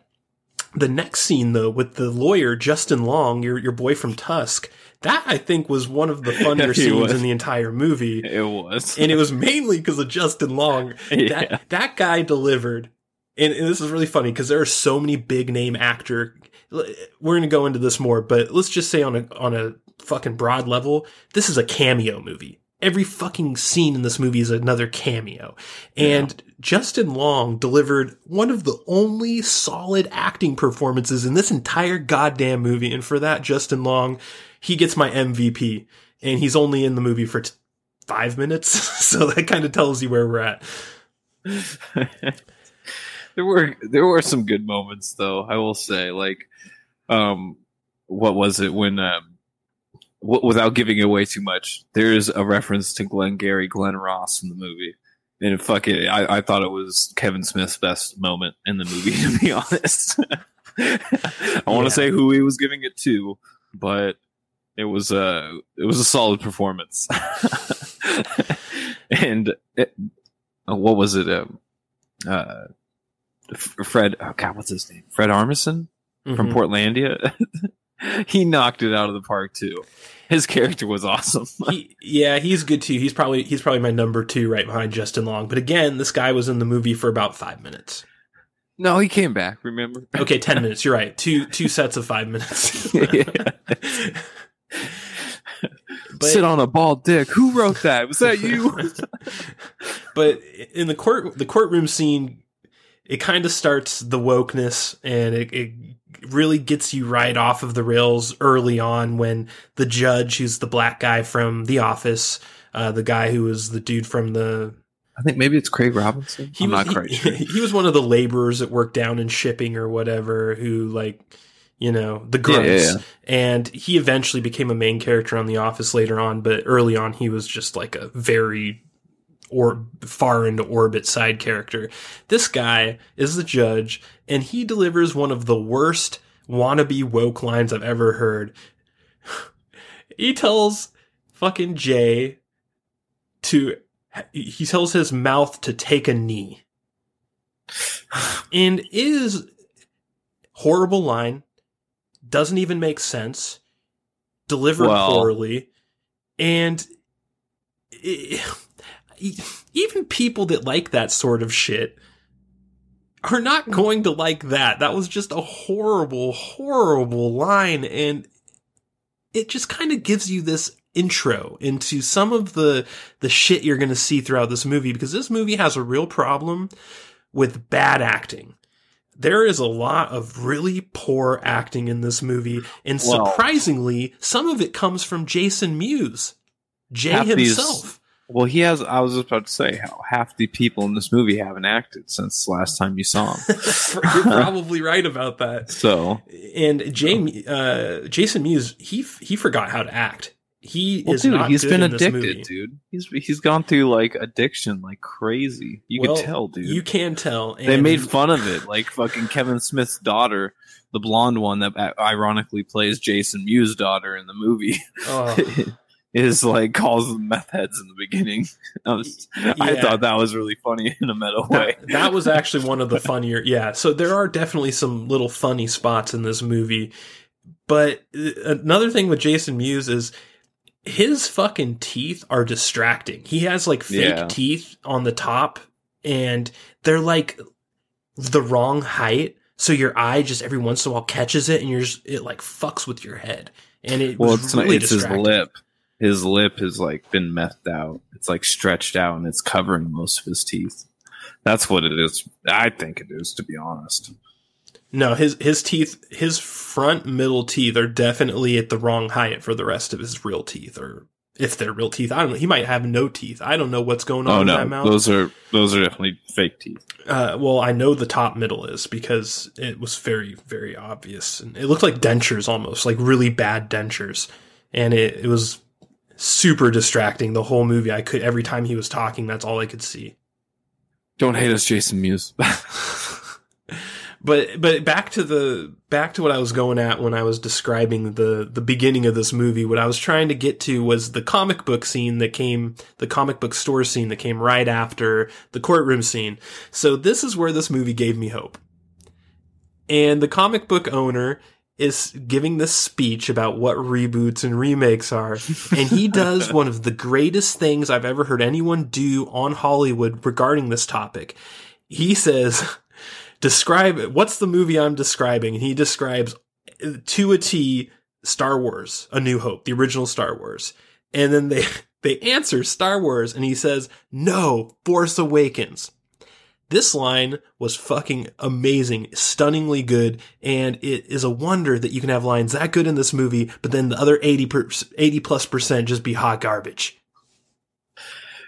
The next scene though, with the lawyer, Justin Long, your your boy from Tusk, that I think was one of the <laughs> funnier scenes was. in the entire movie. It was. <laughs> And it was mainly because of Justin Long. yeah. That that guy delivered. And, and this is really funny because there are so many big name actor. We're gonna go into this more, but let's just say on a on a fucking broad level, this is a cameo movie. Every fucking scene in this movie is another cameo. And Justin Long delivered one of the only solid acting performances in this entire goddamn movie. And for that, Justin Long, he gets my MVP. And he's only in the movie for t- five minutes. <laughs> so that kind of tells you where we're at. <laughs> there were there were some good moments though i will say like um what was it when um w- without giving away too much there's a reference to Glengarry Glen Ross in the movie and fuck it I, I thought it was kevin smith's best moment in the movie <laughs> to be honest i want Yeah. to say who he was giving it to but it was a it was a solid performance <laughs> and it, uh, what was it um uh F- Fred, oh God, what's his name? Fred Armisen from Mhm. Portlandia. <laughs> <laughs> he knocked it out of the park too. His character was awesome. <laughs> He, yeah, he's good too. He's probably he's probably my number two right behind Justin Long. But again, this guy was in the movie for about five minutes. no, he came back. Remember? <laughs> Okay, ten minutes. You're right. Two two sets of five minutes. But- Sit on a bald dick. Who wrote that? Was that you? but in the court the courtroom scene it kind of starts the wokeness and it, it really gets you right off of the rails early on when the judge who's the black guy from the office uh, the guy who was the dude from the I think maybe it's Craig Robinson. he I'm was not quite he, <laughs> sure. he was one of the laborers that worked down in shipping or whatever who like you know the grunts Yeah, yeah, yeah. and he eventually became a main character on the office later on but early on he was just like a very or far into orbit side character. This guy is the judge and he delivers one of the worst wannabe woke lines i've ever heard. <sighs> He tells fucking jay to he tells his mouth to take a knee. <sighs> And it is horrible line doesn't even make sense delivered Well- poorly and it, even people that like that sort of shit are not hmm. going to like that that was just a horrible horrible line and it just kind of gives you this intro into some of the the shit you're going to see throughout this movie because this movie has a real problem with bad acting. There is a lot of really poor acting in this movie, and surprisingly, some of it comes from Jason Mewes, Jay Half these- himself. Well, he has. I was just about to say how half the people in this movie haven't acted since the last time you saw him. <laughs> You're probably right about that. So, And Jay, uh, Jason Mewes, he he forgot how to act. He well, is dude, not he's good been in this addicted, movie. dude. He's he's gone through like addiction like crazy. You Well, can tell, dude. You can tell. they made fun of it, like fucking Kevin Smith's daughter, the blonde one that uh, ironically plays Jason Mewes' daughter in the movie, Oh, <laughs> is like calls them meth heads in the beginning. <laughs> I, was, I thought that was really funny <laughs> in a meta way. that, that was <laughs> actually one of the funnier. Yeah, so there are definitely some little funny spots in this movie. But uh, another thing with Jason Mewes is his fucking teeth are distracting. He has like fake Yeah. teeth on the top and they're like the wrong height. So your eye just every once in a while catches it and you're just, it like fucks with your head. And it Well, it's really not, it's his lip. His lip has like been methed out. It's like stretched out and it's covering most of his teeth. That's what it is. I think it is, to be honest. No, his his teeth, his front middle teeth are definitely at the wrong height for the rest of his real teeth, or if they're real teeth. I don't know. He might have no teeth. I don't know what's going on Oh in no, that mouth. those are those are definitely fake teeth. Uh, well, I know the top middle is because it was very, very obvious, and it looked like dentures almost, like really bad dentures, and it, it was super distracting the whole movie. I could every time he was talking, that's all I could see. Don't hate us, Jason Mewes. <laughs> but but back to the back to what I was going at when I was describing the the beginning of this movie. What I was trying to get to was the comic book scene that came, the comic book store scene that came right after the courtroom scene. So this is where this movie gave me hope. And the comic book owner is giving this speech about what reboots and remakes are. And he does <laughs> one of the greatest things I've ever heard anyone do on Hollywood regarding this topic. He says, <laughs> describe what's the movie I'm describing? And he describes to a T Star Wars, A New Hope, the original Star Wars. And then they, <laughs> they answer Star Wars and he says, no, Force Awakens. This line was fucking amazing, stunningly good, and it is a wonder that you can have lines that good in this movie, but then the other 80 per, 80 plus percent just be hot garbage.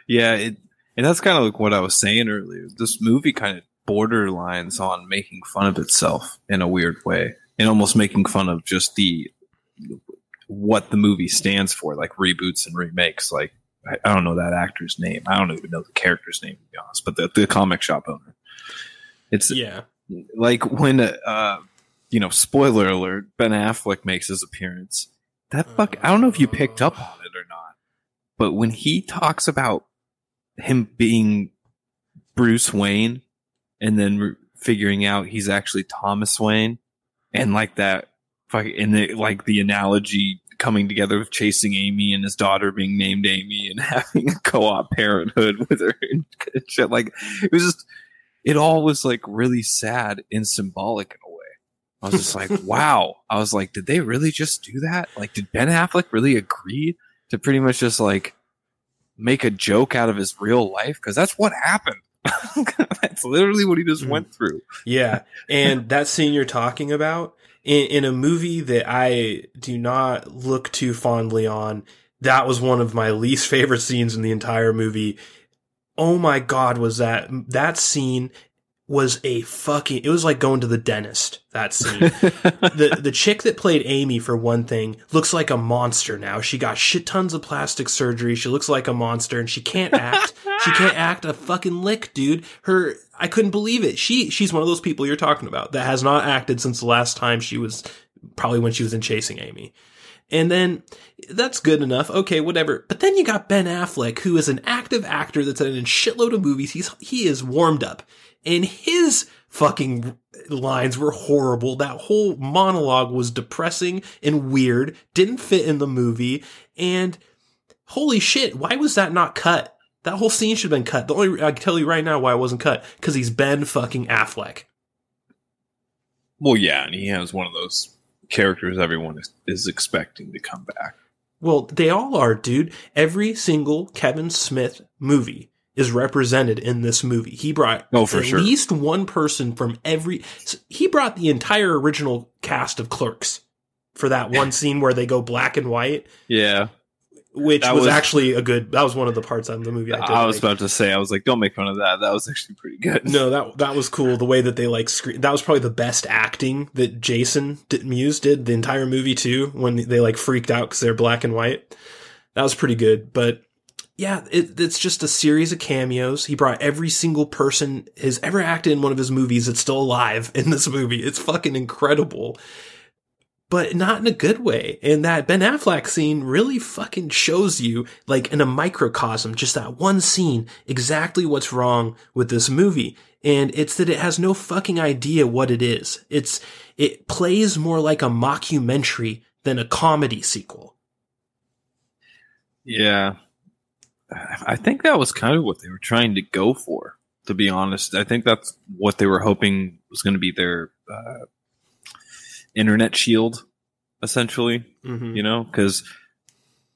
yeah, it, and that's kind of like what I was saying earlier. This movie kind of borderlines on making fun of itself in a weird way, and almost making fun of just the what the movie stands for, like reboots and remakes. Like I, I don't know that actor's name. I don't even know the character's name to be honest. But the, the comic shop owner. It's Yeah. like when uh you know spoiler alert ben affleck makes his appearance that fuck i don't know if you picked up on it or not but when he talks about him being bruce wayne and then re- figuring out he's actually thomas wayne and like that fuck and the, like the analogy coming together with chasing amy and his daughter being named amy and <laughs> having a co-op parenthood with her and shit like it was just it all was like really sad and symbolic in a way. I was just like, <laughs> wow. I was like, did they really just do that? Like, did Ben Affleck really agree to pretty much just like make a joke out of his real life? Because that's what happened. <laughs> that's literally what he just Mm. went through. Yeah. And that scene you're talking about in, in a movie that I do not look too fondly on, that was one of my least favorite scenes in the entire movie. Oh my God, was that, that scene was a fucking, it was like going to the dentist, that scene. <laughs> the the chick that played Amy for one thing looks like a monster now. She got shit tons of plastic surgery. She looks like a monster and she can't act. she can't <laughs> act a fucking lick, dude. Her I couldn't believe it. She she's one of those people you're talking about that has not acted since the last time she was probably when she was in Chasing Amy. And then that's good enough. Okay, whatever. But then you got Ben Affleck, who is an active actor that's in a shitload of movies. He's he is warmed up, and his fucking lines were horrible. That whole monologue was depressing and weird. Didn't fit in the movie. And holy shit, why was that not cut? That whole scene should have been cut. The only I can tell you right now why it wasn't cut because he's Ben fucking Affleck. well, yeah, and he has one of those characters everyone is, is expecting to come back. Well, they all are, dude. Every single Kevin Smith movie is represented in this movie. He brought Oh, for at sure. least one person from every. He brought the entire original cast of Clerks for that one scene where they go black and white, Yeah, which was, was- actually a good. That was one of the parts of the movie I did. I was like. about to say, I was like, don't make fun of that. That was actually pretty good. No, that <laughs> that was cool. The way that they like screen that was probably the best acting that Jason did, Mewes did the entire movie too. When they like freaked out because they're black and white, that was pretty good. But yeah, it, it's just a series of cameos. He brought every single person has ever acted in one of his movies that's still alive <laughs> in this movie. It's fucking incredible. But not in a good way. And that Ben Affleck scene really fucking shows you, like in a microcosm, just that one scene, exactly what's wrong with this movie. And it's that it has no fucking idea what it is. It's, it plays more like a mockumentary than a comedy sequel. Yeah. I think that was kind of what they were trying to go for, to be honest. I think that's what they were hoping was going to be their uh, internet shield, essentially, Mhm. you know? Because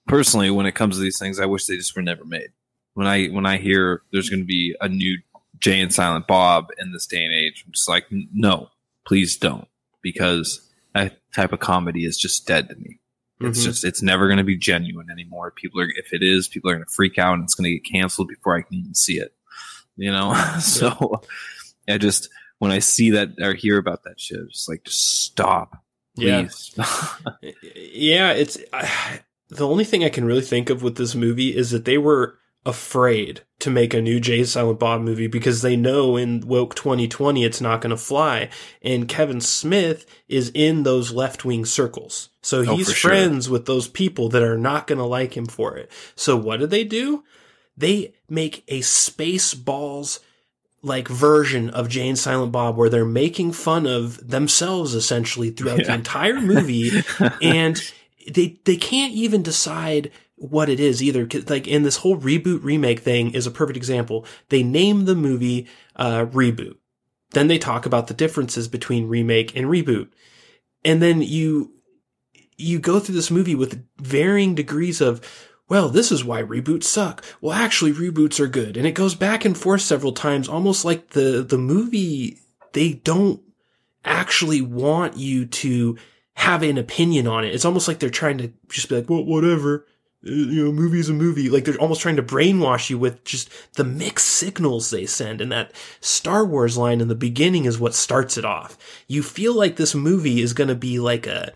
personally, when it comes to these things, I wish they just were never made. When I when I hear there's going to be a new Jay and Silent Bob in this day and age, I'm just like, no, please don't, because that type of comedy is just dead to me. It's Mhm. just it's never going to be genuine anymore. People are if it is, people are going to freak out and it's going to get canceled before I can even see it. You know, <laughs> so I just when I see that or hear about that shit, it's like just stop, Yeah. please. <laughs> Yeah, it's I, <sighs> the only thing I can really think of with this movie is that they were afraid to make a new Jay Silent Bob movie because they know in woke 2020 it's not going to fly. And Kevin Smith is in those left wing circles. So Oh, he's sure. friends with those people that are not going to like him for it. So what do they do? They make a Spaceballs like version of Jay and Silent Bob where they're making fun of themselves essentially throughout the entire movie <laughs> and they they can't even decide what it is either like in this whole reboot remake thing is a perfect example. They name the movie uh reboot. Then they talk about the differences between remake and reboot. And then you you go through this movie with varying degrees of well this is why reboots suck. Well actually reboots are good. And it goes back and forth several times almost like the the movie they don't actually want you to have an opinion on it. It's almost like they're trying to just be like, well, whatever. You know, movie's a movie. Like they're almost trying to brainwash you with just the mixed signals they send. And that Star Wars line in the beginning is what starts it off. You feel like this movie is going to be like a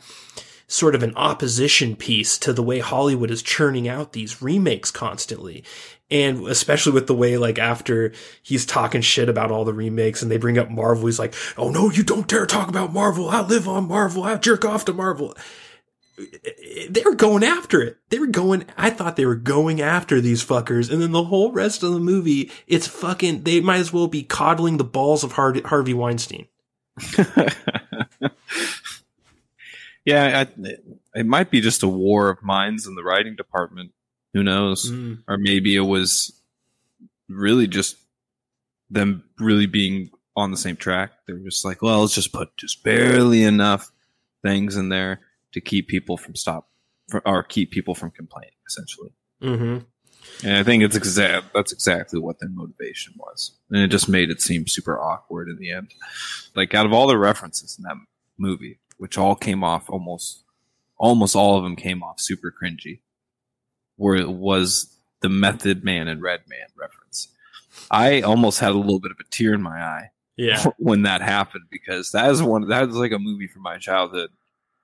sort of an opposition piece to the way Hollywood is churning out these remakes constantly. And especially with the way, like, after he's talking shit about all the remakes and they bring up Marvel, he's like, oh no, you don't dare talk about Marvel. I live on Marvel. I jerk off to Marvel. They were going after it. They were going, I thought they were going after these fuckers. And then the whole rest of the movie, it's fucking, they might as well be coddling the balls of Harvey Weinstein. <laughs> yeah, I, it might be just a war of minds in the writing department. Who knows? Mm. Or maybe it was really just them really being on the same track. They're just like, well, let's just put just barely enough things in there to keep people from stop or keep people from complaining, essentially. hmm And I think it's exact. That's exactly what their motivation was, and it just made it seem super awkward in the end. Like out of all the references in that movie, which all came off almost, almost all of them came off super cringy, where it was the Method Man and Redman reference. I almost had a little bit of a tear in my eye Yeah. <laughs> when that happened because that is one that was like a movie from my childhood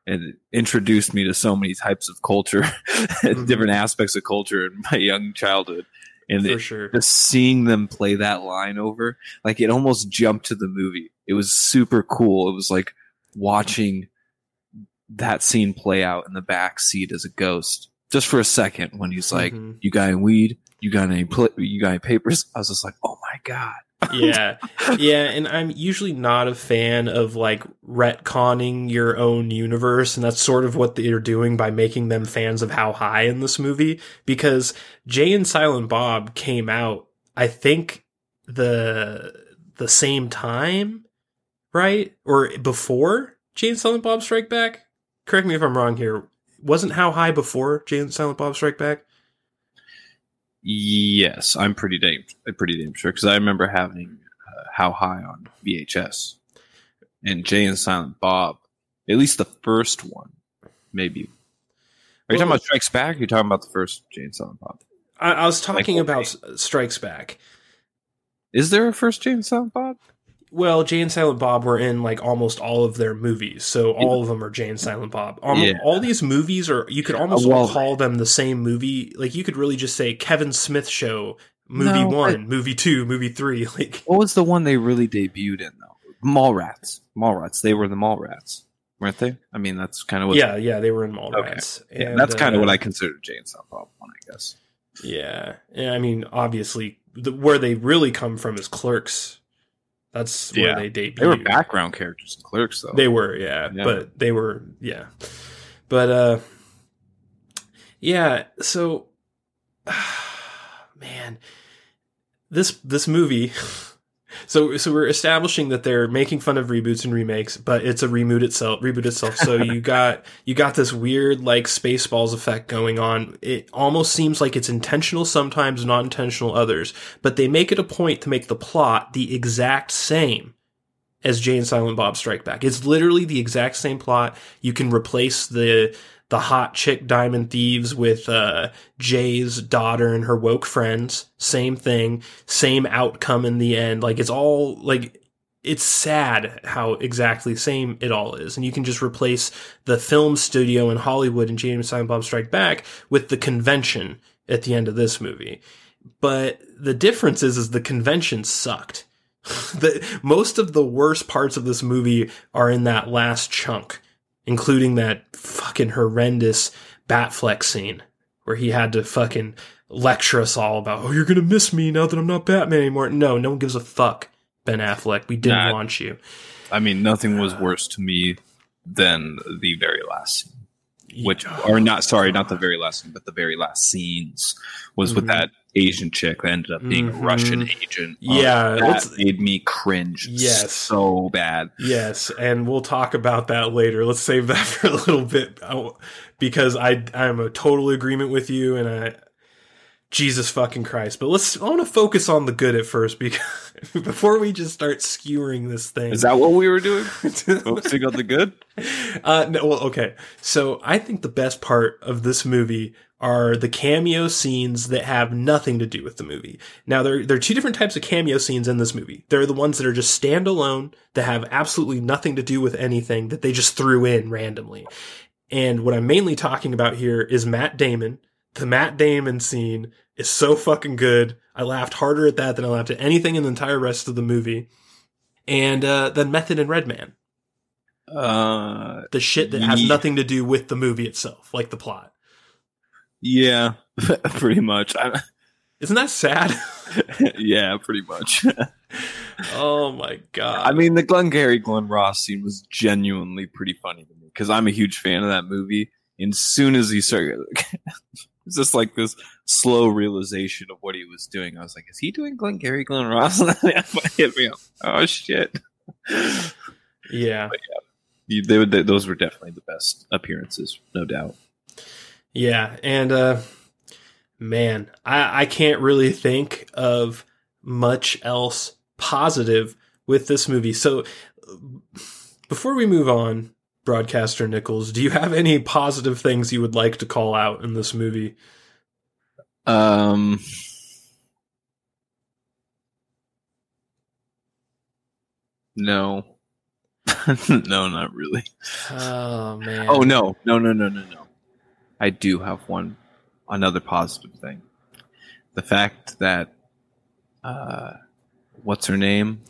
and it introduced me to so many types of culture <laughs> Mhm. different aspects of culture in my young childhood and For it, sure. just seeing them play that line over like it almost jumped to the movie it was super cool it was like watching that scene play out in the back seat as a ghost just for a second when he's like Mhm. you got any weed you got any pl- you got any papers i was just like oh my god yeah. Yeah and i'm usually not a fan of like retconning your own universe and that's sort of what they're doing by making them fans of how high in this movie because jay and silent bob came out i think the the same time right? Or before jay and silent bob strike back? Correct me if i'm wrong here. Wasn't how high before jay and silent bob strike back Yes, I'm pretty damn pretty damn sure because I remember having uh, How High on VHS and Jay and Silent Bob, at least the first one, maybe. Are you Well- talking about Strikes Back? you're talking about the first Jay and Silent Bob? i, I was talking Like, about strikes back Is there a first Jay and Silent Bob? Well, Jay and Silent Bob were in like almost all of their movies, so all of them are Jay and Silent Bob. Um, Yeah. All these movies are you could almost Uh, well- call them the same movie. Like you could really just say Kevin Smith Show, movie No, one, movie two, movie three. <laughs> Like What was the one they really debuted in though? Mallrats. Mallrats. They were the Mallrats, weren't they? I mean, that's kind of what. yeah, yeah, they were in Mallrats. yeah, And, that's kind of uh, what I consider Jay and Silent Bob one, I guess. Yeah, and I mean, obviously, the, where they really come from is Clerks. That's yeah. where they date. They were background characters and clerks, though. They were, yeah, yeah, but they were, yeah, but uh, yeah. So, <sighs> man, this this movie. <laughs> So so we're establishing that they're making fun of reboots and remakes, but it's a reboot itself. Reboot itself. So you <laughs> got you got this weird like Spaceballs effect going on. It almost seems like it's intentional sometimes, not intentional others. But they make it a point to make the plot the exact same as Jay and Silent Bob Strike Back. It's literally the exact same plot. You can replace the the hot chick diamond thieves with uh, Jay's daughter and her woke friends. Same thing, same outcome in the end. Like it's all like it's sad how exactly same it all is. And you can just replace the film studio in Hollywood and James Bob Strike Back with the convention at the end of this movie. But the difference is, is the convention sucked. <laughs> the, most of the worst parts of this movie are in that last chunk including that fucking horrendous Batfleck scene where he had to fucking lecture us all about, oh, you're gonna miss me now that I'm not Batman anymore. No, no one gives a fuck, Ben Affleck. We didn't nah, want you. I mean, nothing was worse to me than the very last scene. Which, or not, sorry, not the very last scene, but the very last scenes was mm-hmm. with that Asian chick that ended up being mm-hmm. a Russian agent. Yeah, um, that made me cringe. Yes, so bad. Yes, and we'll talk about that later. Let's save that <laughs> for a little bit because I I'm a total agreement with you, and I Jesus fucking Christ. But let's I want to focus on the good at first because <laughs> before we just start skewering this thing. Is that what we were doing? <laughs> Focusing on the good? Uh no, well, okay. So I think the best part of this movie are the cameo scenes that have nothing to do with the movie. Now there there are two different types of cameo scenes in this movie. There are the ones that are just standalone that have absolutely nothing to do with anything that they just threw in randomly. And what I'm mainly talking about here is Matt Damon. The Matt Damon scene is so fucking good. I laughed harder at that than I laughed at anything in the entire rest of the movie. And uh, then Method and Redman. Uh, the shit that has nothing to do with the movie itself, like the plot. Yeah, <laughs> pretty much. I'm, Isn't that sad? <laughs> yeah, pretty much. <laughs> oh my god! I mean, the Glengarry Glen Ross scene was genuinely pretty funny to me because I'm a huge fan of that movie. And soon as he started, it's just like this slow realization of what he was doing. I was like, "Is he doing Glengarry Glen Ross?" <laughs> And hit me up. Oh shit! Yeah, yeah, they, they, those were definitely the best appearances, no doubt. Yeah, and uh man, I, I can't really think of much else positive with this movie. So before we move on, broadcaster Nichols, do you have any positive things you would like to call out in this movie? Um No. <laughs> no, not really. Oh man. Oh no. No, no, no, no, no. I do have one another positive thing. The fact that uh, what's her name?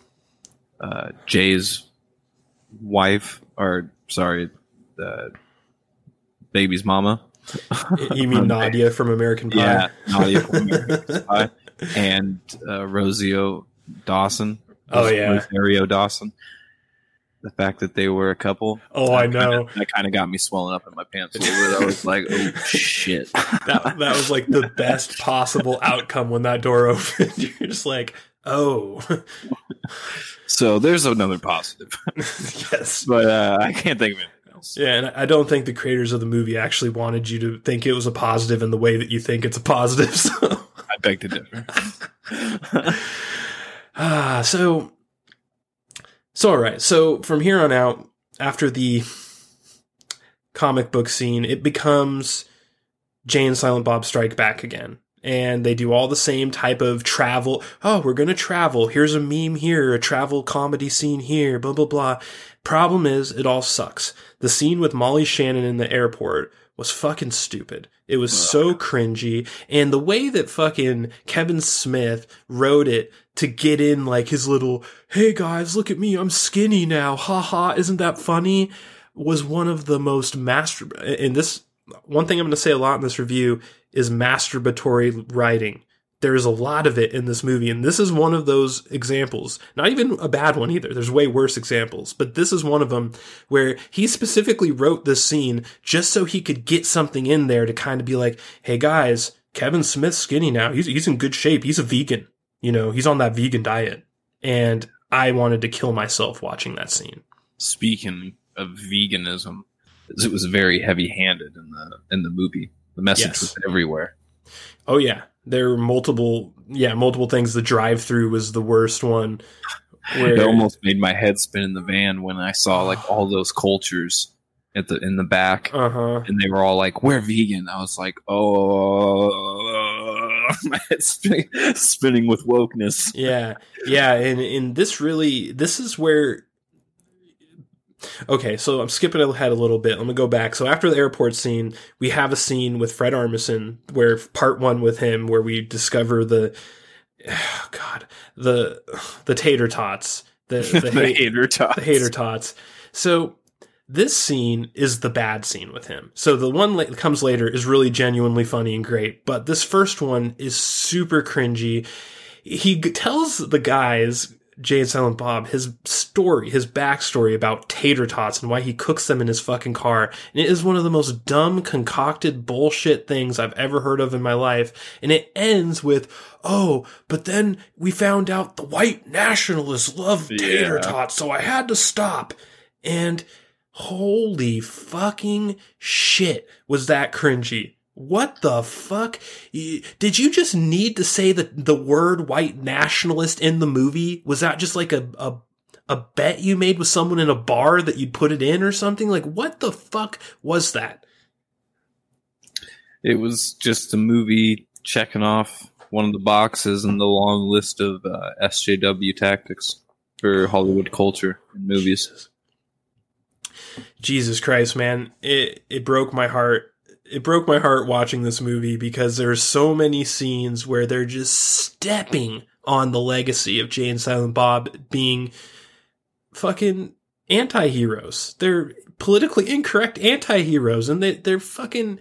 Uh, Jay's wife, or sorry, the baby's mama. You mean Nadia from American Pie? Yeah, Nadia from American <laughs> Pie, and uh, Rosario Dawson. Oh yeah, Rosario Dawson the fact that they were a couple. Oh, I know. Kinda, that kind of got me swelling up in my pants a little bit. I was like, oh shit. that that was like the best possible outcome when that door opened. <laughs> You're just like, oh. <laughs> so there's another positive. <laughs> yes, but uh, I can't think of anything else. Yeah, and I don't think the creators of the movie actually wanted you to think it was a positive in the way that you think it's a positive. <laughs> So I beg to differ. ah, so so, all right. So, from here on out, after the comic book scene, it becomes Jay and Silent Bob strike back again. And they do all the same type of travel. Oh, we're going to travel. Here's a meme here, a travel comedy scene here, blah, blah, blah. Problem is, it all sucks. The scene with Molly Shannon in the airport was fucking stupid. It was so cringy. And the way that fucking Kevin Smith wrote it to get in like his little, hey guys, look at me, I'm skinny now, haha, isn't that funny? Was one of the most master, and this, one thing I'm going to say a lot in this review is masturbatory writing. There's a lot of it in this movie, and this is one of those examples. Not even a bad one either. There's way worse examples, but this is one of them where he specifically wrote this scene just so he could get something in there to kind of be like, hey guys, Kevin Smith's skinny now. He's he's in good shape. He's a vegan. You know, he's on that vegan diet. And I wanted to kill myself watching that scene. Speaking of veganism, it was very heavy-handed in the in the movie. The message Yes. was everywhere. Oh yeah, there were multiple yeah multiple things. The drive-through was the worst one. Where It almost made my head spin in the van when I saw like <gasps> all those cultures at the in the back, uh huh. and they were all like, "We're vegan." I was like, "Oh, <laughs> my head spinning, spinning with wokeness." Yeah, yeah, and and this really this is where. Okay, so I'm skipping ahead a little bit. Let me go back. So after the airport scene, we have a scene with Fred Armisen, where part one with him, where we discover the, oh <sighs> God, the the tater tots, the <laughs> the, The hate, hater tots. the hater tots. So this scene is the bad scene with him. So the one that comes later is really genuinely funny and great, but this first one is super cringy. He g- tells the guys, Jay and Silent Bob, his story, his backstory about tater tots and why he cooks them in his fucking car. And it is one of the most dumb, concocted bullshit things I've ever heard of in my life. And it ends with, oh, but then we found out the white nationalists love tater tots, so I had to stop. And holy fucking shit, was that cringy. What the fuck? Did you just need to say the, the word white nationalist in the movie? Was that just like a, a, a bet you made with someone in a bar that you'd put it in or something? Like, what the fuck was that? It was just a movie checking off one of the boxes in the long list of uh, SJW tactics for Hollywood culture and movies. Jesus Christ, man. It, it broke my heart. It broke my heart watching this movie because there's so many scenes where they're just stepping on the legacy of Jay and Silent Bob being fucking anti-heroes. They're politically incorrect anti-heroes and they, they're fucking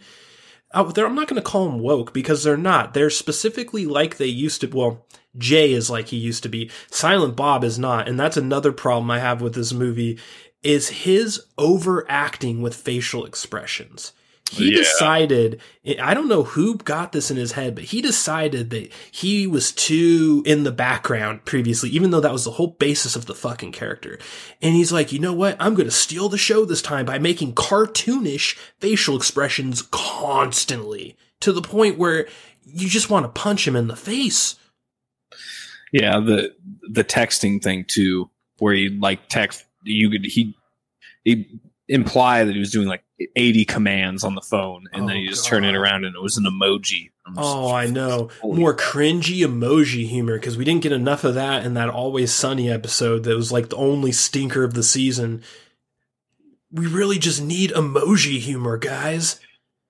uh, I'm not going to call them woke because they're not. They're specifically like they used to. Well, Jay is like he used to be. Silent Bob is not. And that's another problem I have with this movie is his overacting with facial expressions. He Yeah. decided, I don't know who got this in his head, but he decided that he was too in the background previously, even though that was the whole basis of the fucking character. And he's like, you know what? I'm going to steal the show this time by making cartoonish facial expressions constantly to the point where you just want to punch him in the face. Yeah, the the texting thing too, where he like text you could he he imply that he was doing like 80 commands on the phone and then oh, you just turn it around and it was an emoji. Just- Oh, I know. More cringy emoji humor because we didn't get enough of that in that Always Sunny episode that was like the only stinker of the season. We really just need emoji humor, guys.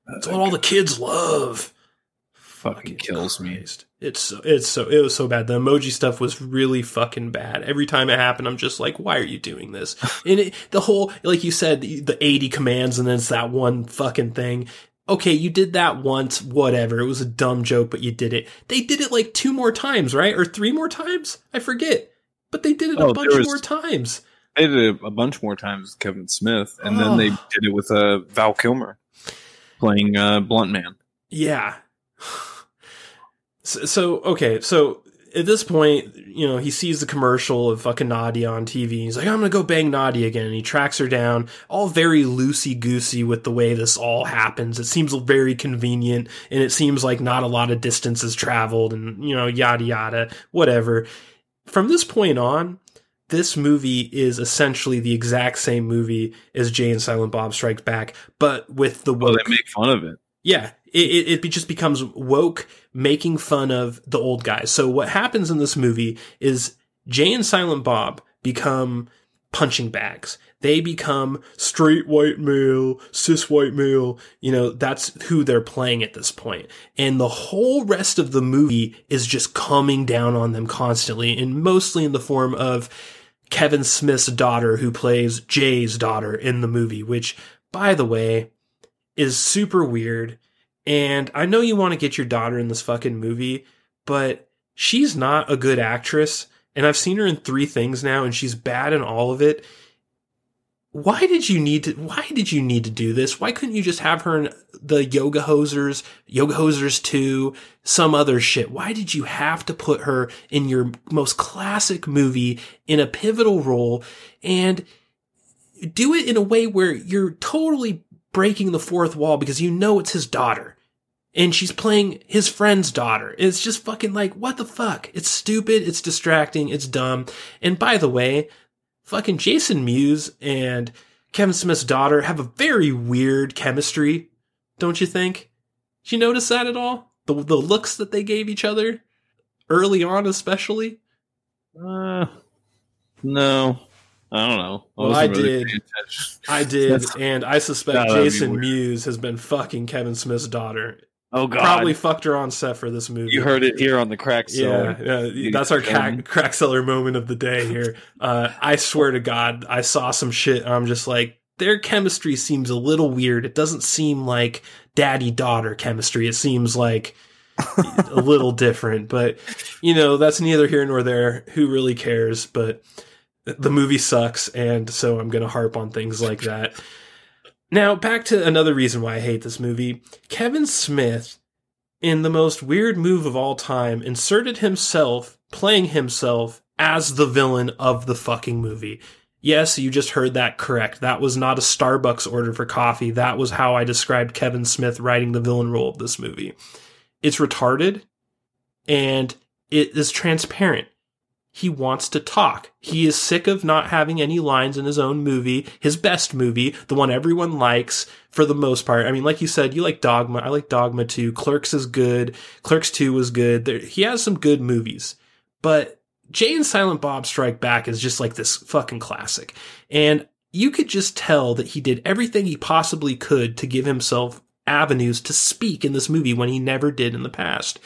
That's what all the kids love. Fucking kills me. It's so, it's so it was so bad. The emoji stuff was really fucking bad. Every time it happened, I'm just like, why are you doing this? <laughs> and it, the whole, like you said, the, the 80 commands, and then it's that one fucking thing. Okay, you did that once, whatever. It was a dumb joke, but you did it. They did it like two more times, right? Or three more times? I forget. But they did it Oh, a bunch was- more times. They did it a bunch more times with Kevin Smith, and then they Oh. did it with uh, Val Kilmer playing uh, Blunt Man. Yeah. So, so okay, so at this point, you know, he sees the commercial of fucking Nadia on TV. He's like, I'm gonna go bang Nadia again. And he tracks her down, all very loosey goosey with the way this all happens. It seems very convenient, and it seems like not a lot of distance is traveled, and you know, yada yada, whatever. From this point on, this movie is essentially the exact same movie as Jay and Silent Bob Strikes Back, but with the oh, Well, woke they make fun of it. yeah, it, it, just becomes woke making fun of the old guys. So what happens in this movie is Jay and Silent Bob become punching bags. They become straight white male, cis white male. You know, that's who they're playing at this point. And the whole rest of the movie is just coming down on them constantly and mostly in the form of Kevin Smith's daughter who plays Jay's daughter in the movie, which by the way, is super weird. And I know you want to get your daughter in this fucking movie, but she's not a good actress. And I've seen her in three things now, and she's bad in all of it. why did you need to why did you need to do this why couldn't you just have her in the yoga hosers yoga hosers 2 some other shit why did you have to put her in your most classic movie in a pivotal role and do it in a way where you're totally breaking the fourth wall because you know it's his daughter and she's playing his friend's daughter. It's just fucking like, what the fuck? It's stupid. It's distracting. It's dumb. And by the way, fucking Jason Mewes and Kevin Smith's daughter have a very weird chemistry, don't you think? Did you notice that at all? The the looks that they gave each other early on, especially. Uh, no, I don't know. I well, I really did. I did, and I suspect Jason Mewes has been fucking Kevin Smith's daughter Oh god, probably fucked her on set for this movie. You heard it here on the crack cellar. Yeah, yeah that's our crack, crack cellar moment of the day here. <laughs> Uh, I swear to God, I saw some shit. I'm just like, their chemistry seems a little weird. It doesn't seem like daddy daughter chemistry. It seems like a <laughs> little different. But you know, that's neither here nor there. Who really cares? But the movie sucks, and so I'm gonna harp on things like that. Now, back to another reason why I hate this movie. Kevin Smith, in the most weird move of all time, inserted himself, playing himself, as the villain of the fucking movie. Yes, you just heard that correct. That was not a Starbucks order for coffee. That was how I described Kevin Smith writing the villain role of this movie. It's retarded and it is transparent he wants to talk. He is sick of not having any lines in his own movie, his best movie, the one everyone likes for the most part. I mean, like you said, you like Dogma. I like Dogma too. Clerks is good. Clerks 2 was good. There, he has some good movies, but Jay and Silent Bob Strike Back is just like this fucking classic. And you could just tell that he did everything he possibly could to give himself avenues to speak in this movie when he never did in the past.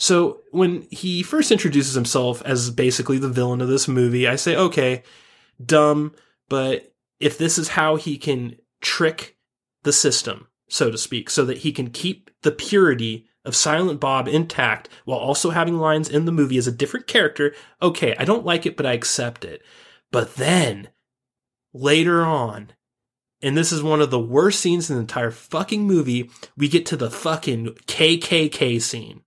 So when he first introduces himself as basically the villain of this movie, I say, okay, dumb, but if this is how he can trick the system, so to speak, so that he can keep the purity of Silent Bob intact while also having lines in the movie as a different character, okay, I don't like it, but I accept it. But then, later on, and this is one of the worst scenes in the entire fucking movie, we get to the fucking KKK scene.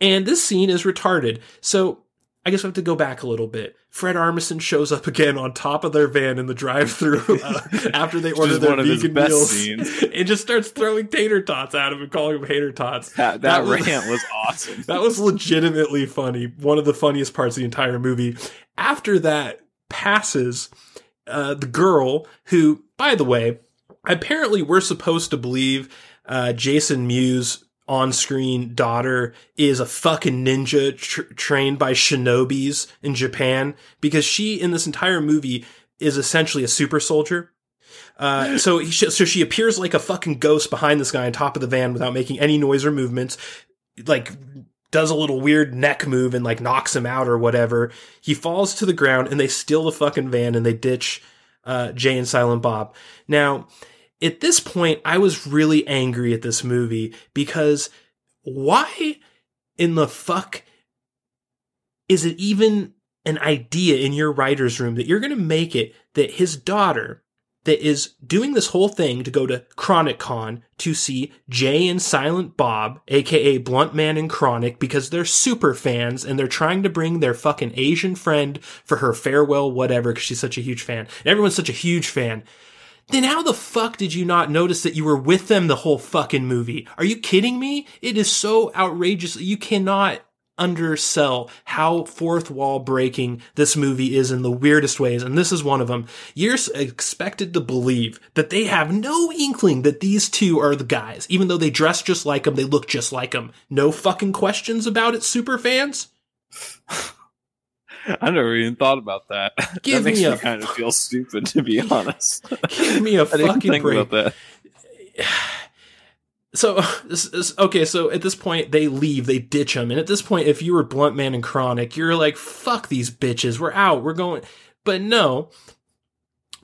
And this scene is retarded. So I guess we have to go back a little bit. Fred Armisen shows up again on top of their van in the drive-through uh, <laughs> after they order their vegan meals, scenes. <laughs> and just starts throwing tater tots at him and calling them hater tots. That, that, that was, rant was awesome. <laughs> that was legitimately funny. One of the funniest parts of the entire movie. After that passes, uh, the girl who, by the way, apparently we're supposed to believe uh, Jason Mewes on screen daughter is a fucking ninja tr- trained by shinobis in Japan because she in this entire movie is essentially a super soldier. Uh, <laughs> so he, so she appears like a fucking ghost behind this guy on top of the van without making any noise or movements. Like does a little weird neck move and like knocks him out or whatever. He falls to the ground and they steal the fucking van and they ditch uh, Jay and Silent Bob. Now, at this point, I was really angry at this movie because why in the fuck is it even an idea in your writer's room that you're going to make it that his daughter that is doing this whole thing to go to Chronic Con to see Jay and Silent Bob, aka Blunt Man and Chronic, because they're super fans and they're trying to bring their fucking Asian friend for her farewell, whatever, because she's such a huge fan. Everyone's such a huge fan then how the fuck did you not notice that you were with them the whole fucking movie? Are you kidding me? It is so outrageous. You cannot undersell how fourth wall breaking this movie is in the weirdest ways. And this is one of them. You're expected to believe that they have no inkling that these two are the guys, even though they dress just like them, they look just like them. No fucking questions about it, super fans? <laughs> <laughs> I never even thought about that. <laughs> Give that makes me, me kind of feel stupid, to be honest. <laughs> Give me a fucking break. So, okay, so at this point, they leave, they ditch him. And at this point, if you were Blunt Man and Chronic, you're like, fuck these bitches, we're out, we're going. But no,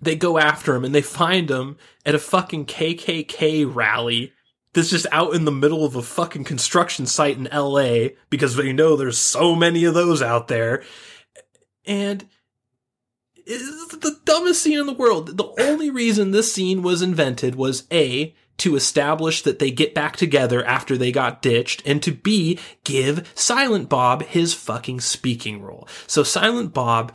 they go after him and they find him at a fucking KKK rally that's just out in the middle of a fucking construction site in LA because they know there's so many of those out there and It's the dumbest scene in the world. The only reason this scene was invented was A, to establish that they get back together after they got ditched, and to B, give Silent Bob his fucking speaking role. So Silent Bob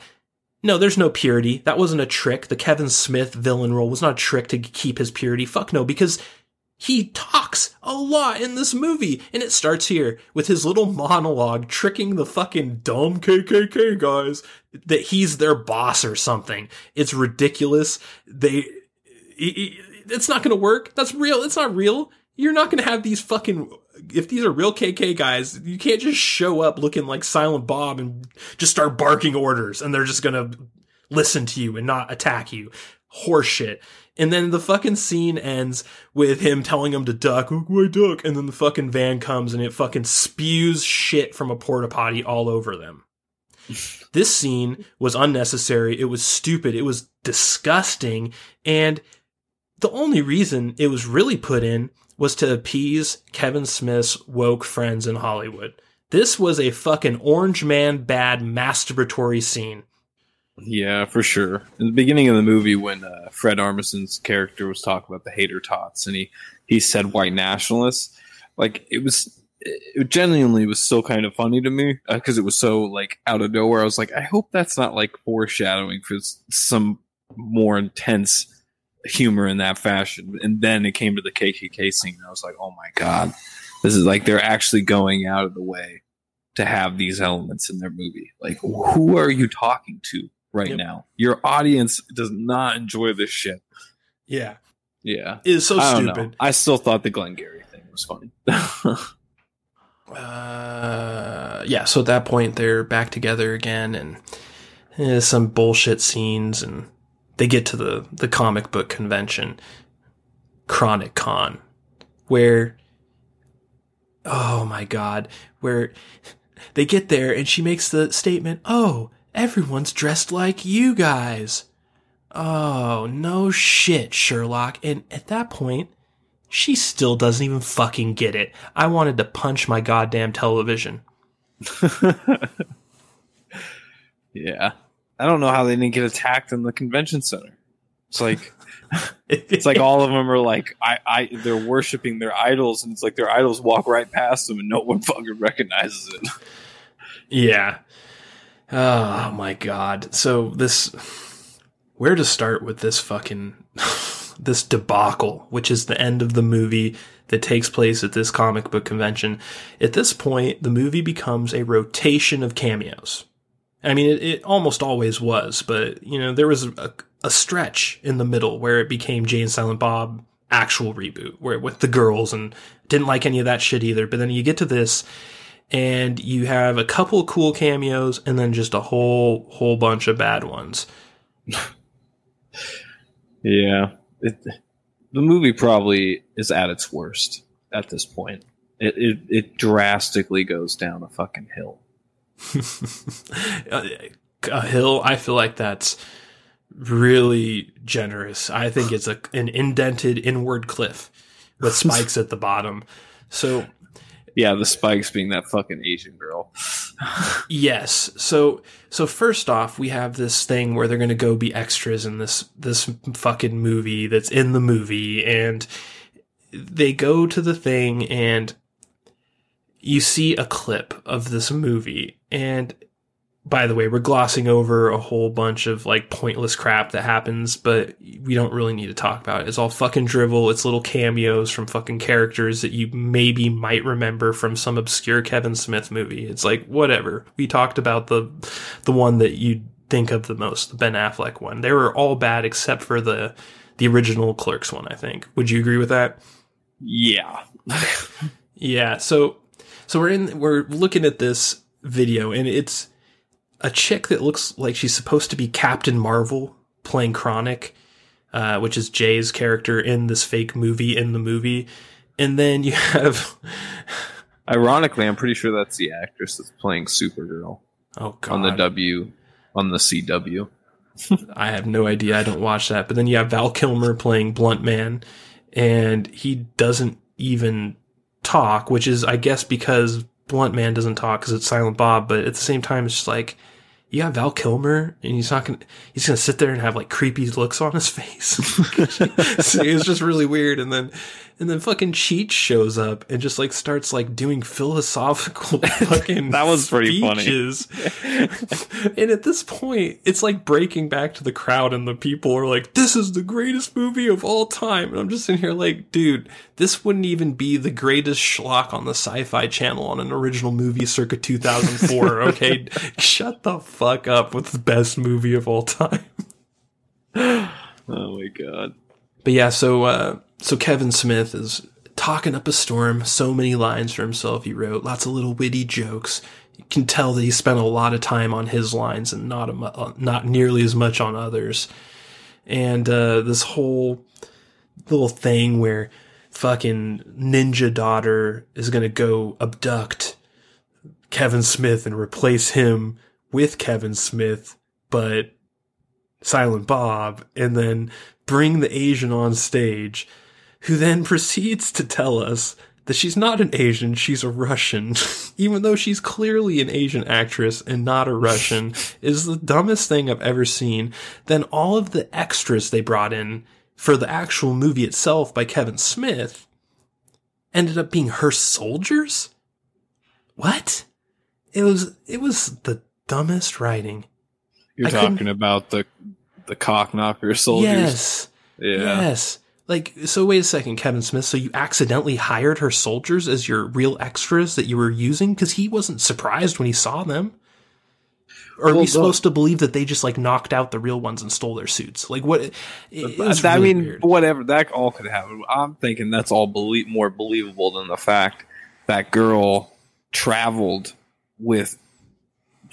no, there's no purity. That wasn't a trick. The Kevin Smith villain role was not a trick to keep his purity. Fuck no, because he talks a lot in this movie. And it starts here with his little monologue tricking the fucking dumb KKK guys that he's their boss or something. It's ridiculous. They, it's not going to work. That's real. It's not real. You're not going to have these fucking if these are real KK guys, you can't just show up looking like Silent Bob and just start barking orders and they're just gonna listen to you and not attack you. Horseshit. And then the fucking scene ends with him telling him to duck, why duck? And then the fucking van comes and it fucking spews shit from a porta potty all over them. <laughs> this scene was unnecessary. It was stupid. It was disgusting. And the only reason it was really put in was to appease Kevin Smith's woke friends in Hollywood. This was a fucking orange man bad masturbatory scene. Yeah, for sure. In the beginning of the movie, when uh, Fred Armisen's character was talking about the hater tots, and he he said white nationalists, like it was, it genuinely was still kind of funny to me because uh, it was so like out of nowhere. I was like, I hope that's not like foreshadowing for some more intense humor in that fashion. And then it came to the KKK scene. And I was like, oh my God, this is like they're actually going out of the way to have these elements in their movie. Like, who are you talking to right yep. now? Your audience does not enjoy this shit. Yeah. Yeah. It's so I stupid. I still thought the Glengarry thing was funny. <laughs> uh, yeah. So at that point, they're back together again and eh, some bullshit scenes and they get to the, the comic book convention, Chronic Con, where, oh my God, where they get there and she makes the statement, oh, everyone's dressed like you guys. Oh, no shit, Sherlock. And at that point, she still doesn't even fucking get it. I wanted to punch my goddamn television. <laughs> yeah. I don't know how they didn't get attacked in the convention center. It's like <laughs> it's like all of them are like I, I they're worshiping their idols and it's like their idols walk right past them and no one <laughs> fucking recognizes it. Yeah. Oh my god. So this where to start with this fucking <laughs> this debacle, which is the end of the movie that takes place at this comic book convention. At this point, the movie becomes a rotation of cameos. I mean, it, it, almost always was, but you know, there was a, a, stretch in the middle where it became Jay and Silent Bob actual reboot, where with the girls and didn't like any of that shit either. But then you get to this, and you have a couple cool cameos, and then just a whole whole bunch of bad ones. <laughs> yeah, it, the movie probably is at its worst at this point. It, it it drastically goes down a fucking hill. <laughs> a hill, I feel like that's really generous. I think it's a an indented inward cliff with <laughs> spikes at the bottom. So yeah, the spikes being that fucking Asian girl. <laughs> yes. So so first off, we have this thing where they're going to go be extras in this this fucking movie that's in the movie and they go to the thing and you see a clip of this movie and by the way, we're glossing over a whole bunch of like pointless crap that happens, but we don't really need to talk about it. It's all fucking drivel. It's little cameos from fucking characters that you maybe might remember from some obscure Kevin Smith movie. It's like whatever. We talked about the the one that you think of the most, the Ben Affleck one. They were all bad except for the the original Clerks one, I think. Would you agree with that? Yeah. <laughs> yeah, so so we're in we're looking at this video and it's a chick that looks like she's supposed to be Captain Marvel playing Chronic, uh, which is Jay's character in this fake movie in the movie. And then you have. <laughs> Ironically, I'm pretty sure that's the actress that's playing Supergirl. Oh, God. On the W, on the CW. <laughs> I have no idea. I don't watch that. But then you have Val Kilmer playing Blunt Man, and he doesn't even talk, which is, I guess, because Blunt Man doesn't talk because it's Silent Bob. But at the same time, it's just like you got Val Kilmer, and he's not gonna he's gonna sit there and have like creepy looks on his <laughs> face. so it was just really weird. And then and then fucking Cheech shows up and just like starts like doing philosophical <laughs> fucking That was pretty funny. <laughs> and at this point, it's like breaking back to the crowd, and the people are like, "This is the greatest movie of all time." And I'm just in here like, dude, this wouldn't even be the greatest schlock on the Sci-Fi Channel on an original movie circa 2004. okay, shut the fuck up with the best movie of all time. <laughs> Oh my god. But yeah, so uh, so Kevin Smith is talking up a storm. So many lines for himself. He wrote lots of little witty jokes. You can tell that he spent a lot of time on his lines and not a, uh, not nearly as much on others. And uh, this whole little thing where fucking ninja daughter is gonna go abduct Kevin Smith and replace him with Kevin Smith, but Silent Bob, and then bring the Asian on stage, who then <laughs> proceeds to tell us that she's not an Asian, she's a Russian, <laughs> even though she's clearly an Asian actress and not a Russian, <laughs> is the dumbest thing I've ever seen. Then all of the extras they brought in for the actual movie itself by Kevin Smith ended up being her soldiers? What? It was it was the dumbest writing. You're I talking about the the cock knocker soldiers. Yes. Yeah. Yes. Like, so wait a second, Kevin Smith. So you accidentally hired her soldiers as your real extras that you were using? Because he wasn't surprised when he saw them. Or are Well, we supposed to believe that they just like knocked out the real ones and stole their suits? Like, what? It, it was I mean, weird. whatever. That all could happen. I'm thinking that's all belie- more believable than the fact that girl traveled with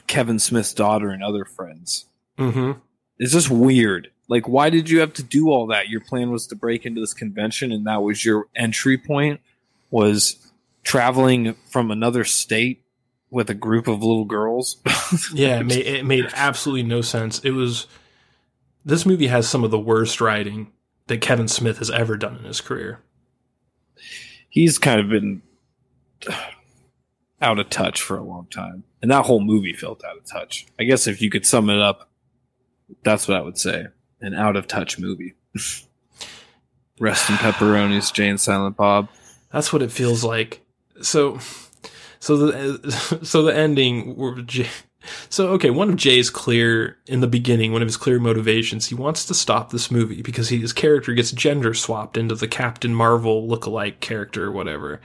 Kevin Smith's daughter and other friends. hmm It's just weird. Like, why did you have to do all that? Your plan was to break into this convention, and that was your entry point. Was traveling from another state with a group of little girls. <laughs> Yeah, it made, it made absolutely no sense. It was. This movie has some of the worst writing that Kevin Smith has ever done in his career. he's kind of been out of touch for a long time. And that whole movie felt out of touch. I guess if you could sum it up, that's what I would say. An out of touch movie. <laughs> Rest in pepperonis, Jane Silent Bob. That's what it feels like. So, so the <laughs> so the ending. were J- So okay, one of Jay's clear in the beginning, one of his clear motivations, he wants to stop this movie because he, his character gets gender swapped into the Captain Marvel lookalike character or whatever.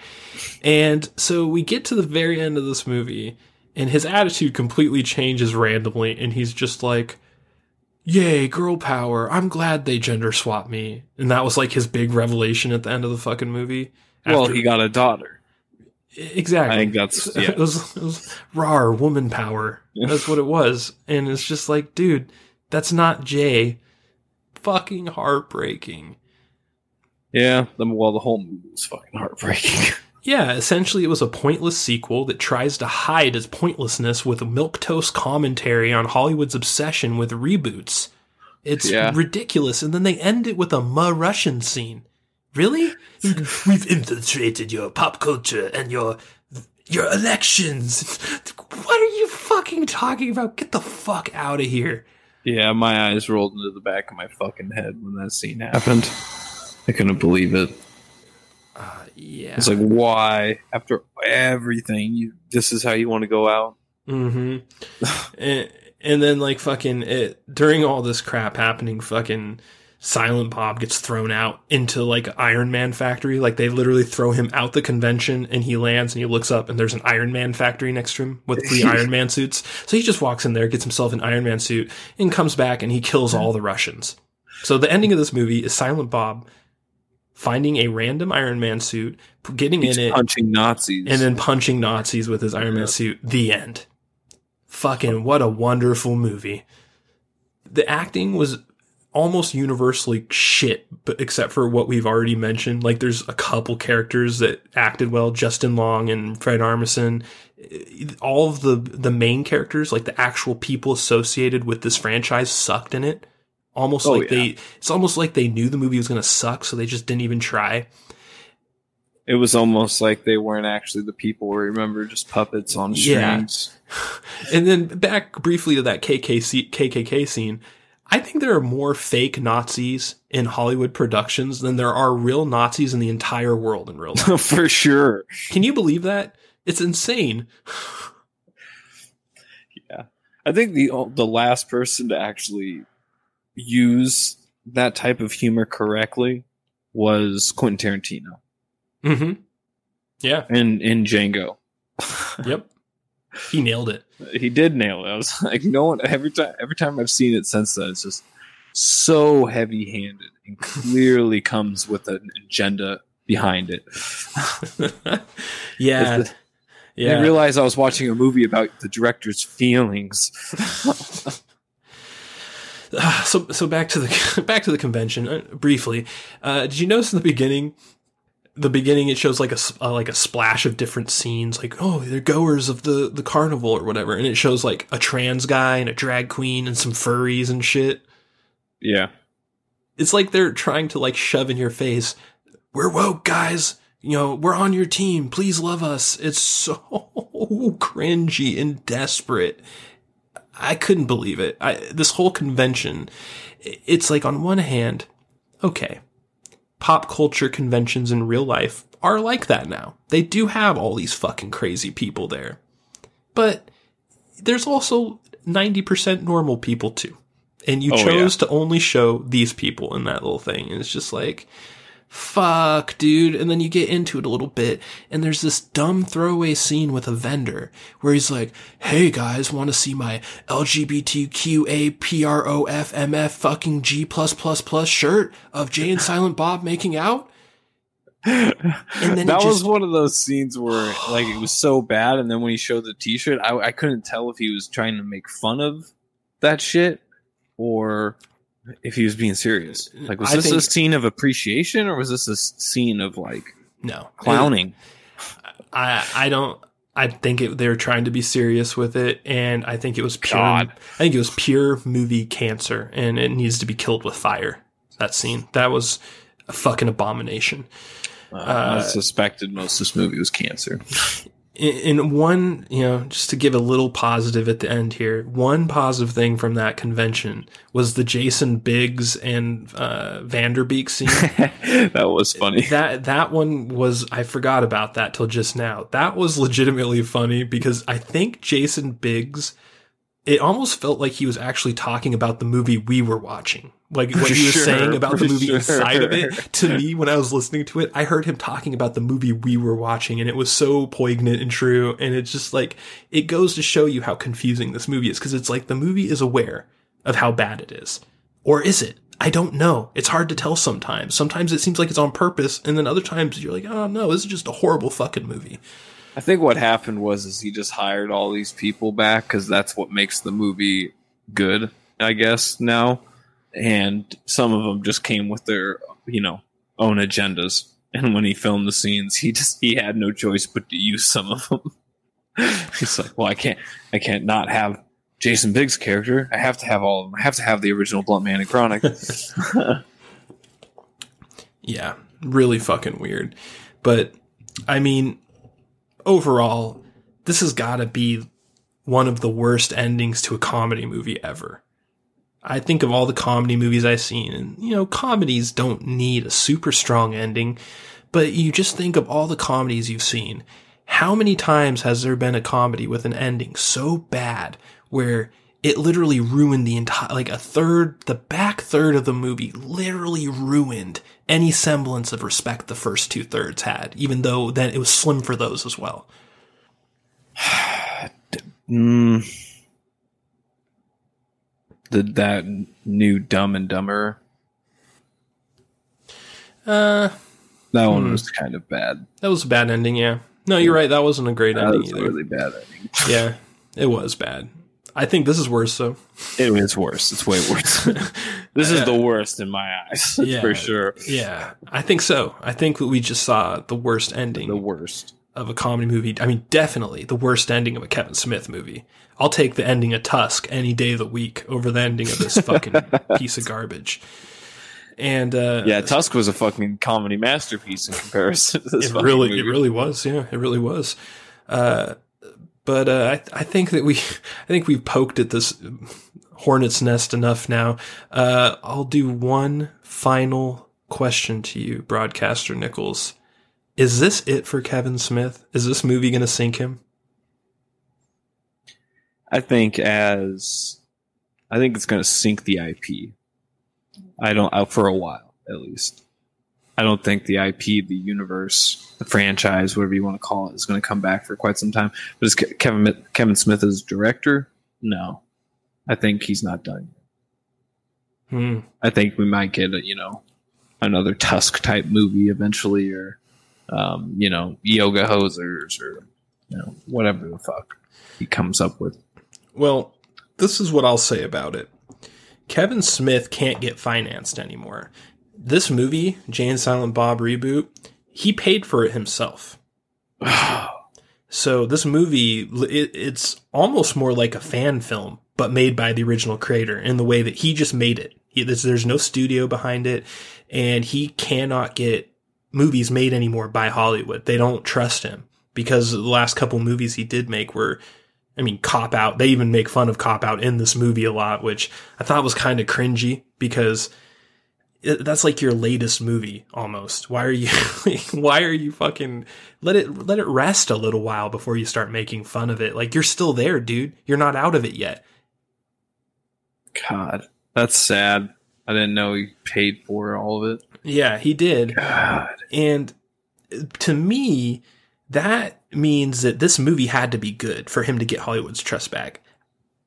And so we get to the very end of this movie, and his attitude completely changes randomly, and he's just like, Yay, girl power. I'm glad they gender swapped me. And that was like his big revelation at the end of the fucking movie. Well, he got a daughter. Exactly. I think that's- yeah. <laughs> it, was, it was rar woman power. That's what it was, and it's just like, dude, that's not Jay. Fucking heartbreaking. Yeah, the, well, the whole movie was fucking heartbreaking. <laughs> Yeah, essentially, it was a pointless sequel that tries to hide its pointlessness with a milquetoast commentary on Hollywood's obsession with reboots. It's Yeah. ridiculous, and then they end it with a Ma Russian scene. Really? <laughs> We've infiltrated your pop culture and your your elections. What are you fucking talking about? Get the fuck out of here. yeah, my eyes rolled into the back of my fucking head when that scene happened. I couldn't believe it. Yeah. It's like, why? After everything, you this is how you want to go out? Mm-hmm. <sighs> and, and then like fucking it during all this crap happening, fucking Silent Bob gets thrown out into like Iron Man factory. Like they literally throw him out the convention and he lands and he looks up and there's an Iron Man factory next to him with <laughs> three Iron Man suits. So he just walks in there, gets himself an Iron Man suit, and comes back and he kills all the Russians. So the ending of this movie is Silent Bob finding a random Iron Man suit, getting He's in it, punching Nazis. and then punching Nazis with his Iron Man suit. The end. Fucking what a wonderful movie. The acting was almost universally shit, but except for what we've already mentioned. Like there's a couple characters that acted well, Justin Long and Fred Armisen. All of the the main characters, like the actual people associated with this franchise, sucked in it. Almost Oh, like yeah. they, it's almost like they knew the movie was going to suck, so they just didn't even try. It was almost like they weren't actually the people. Remember, just puppets on Yeah. strings. <laughs> And then back briefly to that KKC, KKK scene. I think there are more fake Nazis in Hollywood productions than there are real Nazis in the entire world in real life. <laughs> For sure. Can you believe that? It's insane. Yeah. I think the the last person to actually use that type of humor correctly was Quentin Tarantino Mm-hmm. Yeah. in in Django. Yep. He nailed it. he did nail it. I was <laughs> like, no one every time every time I've seen it since then, it's just so heavy handed and clearly comes with an agenda behind it. <laughs> yeah. The- I realized I was watching a movie about the director's feelings. <sighs> So so back to the <laughs> back to the convention uh, briefly. Uh, did you notice in the beginning? The beginning it shows like a uh, like a splash of different scenes, like oh they're goers of the the carnival or whatever, and it shows like a trans guy and a drag queen and some furries and shit. Yeah. It's like they're trying to like shove in your face, we're woke guys. You know, we're on your team. Please love us. It's so <laughs> cringy and desperate. I couldn't believe it. I, this whole convention, it's like on one hand, okay, pop culture conventions in real life are like that now. They do have all these fucking crazy people there. But there's also 90% normal people too. And you Oh, chose to only show these people in that little thing. And it's just like, fuck, dude. And then you get into it a little bit, and there's this dumb throwaway scene with a vendor where he's like, hey guys, want to see my LGBTQAPROFMF fucking G plus plus plus shirt of Jay and Silent Bob making out? And then that it was one of those scenes where like it was <sighs> so bad and then when he showed the t-shirt I, I couldn't tell if he was trying to make fun of that shit or if he was being serious like was I this a scene of appreciation or was this a scene of like No. clowning I I don't. I think it, they were trying to be serious with it, and I think it was pure. God. I think it was pure movie cancer, and it needs to be killed with fire. That scene, that was a fucking abomination. uh, i suspected most of this movie was cancer <laughs> In, in one, you know, just to give a little positive at the end here, one positive thing from that convention was the Jason Biggs and uh, Van Der Beek scene. <laughs> that was funny that that one was I forgot about that till just now. That was legitimately funny because I think Jason Biggs it almost felt like he was actually talking about the movie we were watching. Like what he was <laughs> sure, saying about the movie <laughs> sure. inside of it. To me, when I was listening to it, I heard him talking about the movie we were watching and it was so poignant and true. And it's just like, it goes to show you how confusing this movie is because it's like the movie is aware of how bad it is. Or is it? I don't know. It's hard to tell sometimes. Sometimes it seems like it's on purpose, and then other times you're like, oh no, this is just a horrible fucking movie. I think what happened was is he just hired all these people back because that's what makes the movie good, I guess now. And some of them just came with their, you know, own agendas. And when he filmed the scenes, he just he had no choice but to use some of them. <laughs> He's like, well, I can't, I can't not have Jason Biggs' character. I have to have all of them. I have to have the original Blunt Man and Chronic. <laughs> <laughs> Yeah, really fucking weird. But I mean, overall, this has got to be one of the worst endings to a comedy movie ever. I think of all the comedy movies I've seen, and you know, comedies don't need a super strong ending, but you just think of all the comedies you've seen. How many times has there been a comedy with an ending so bad where it literally ruined the entire, like a third, the back third of the movie literally ruined any semblance of respect the first two thirds had, even though then it was slim for those as well. <sighs> Mm. The that new Dumb and Dumber Uh, that one Hmm. was kind of bad. that was a bad ending, yeah. No, you're right. That wasn't a great That ending was a either. really bad ending. Yeah, it was bad. I think this is worse though. It is worse. It's way worse. <laughs> this is the worst in my eyes, <laughs> Yeah. for sure. Yeah, I think so. I think we just saw the worst ending The worst. of a comedy movie. I mean, definitely the worst ending of a Kevin Smith movie. I'll take the ending of Tusk any day of the week over the ending of this fucking <laughs> piece of garbage. And uh, Yeah, Tusk was a fucking comedy masterpiece in comparison to this. it really, movie. it really was. Yeah, it really was. Uh, but uh, I, I think that we, <laughs> I think we've poked at this hornet's nest enough now. Uh, I'll do one final question to you, broadcaster Nichols. Is this it for Kevin Smith? Is this movie going to sink him? I think as I think it's going to sink the IP. I don't uh, for a while at least. I don't think the IP, the universe, the franchise, whatever you want to call it, is going to come back for quite some time. But is Kevin Kevin Smith as director? No, I think he's not done. Hmm. I think we might get a you know another Tusk type movie eventually, or um, you know Yoga Hosers, or you know whatever the fuck he comes up with. Well, this is what I'll say about it. Kevin Smith can't get financed anymore. This movie, Jay and Silent Bob reboot, he paid for it himself. <sighs> So this movie, it, it's almost more like a fan film, but made by the original creator in the way that he just made it. He, there's, there's no studio behind it, and he cannot get movies made anymore by Hollywood. They don't trust him because the last couple movies he did make were, I mean, Cop Out. They even make fun of Cop Out in this movie a lot, which I thought was kind of cringy because that's like your latest movie almost. Why are you <laughs> why are you fucking let it let it rest a little while before you start making fun of it? Like you're still there, dude. You're not out of it yet. God, that's sad. I didn't know he paid for all of it. Yeah, he did. God. And to me, that means that this movie had to be good for him to get Hollywood's trust back.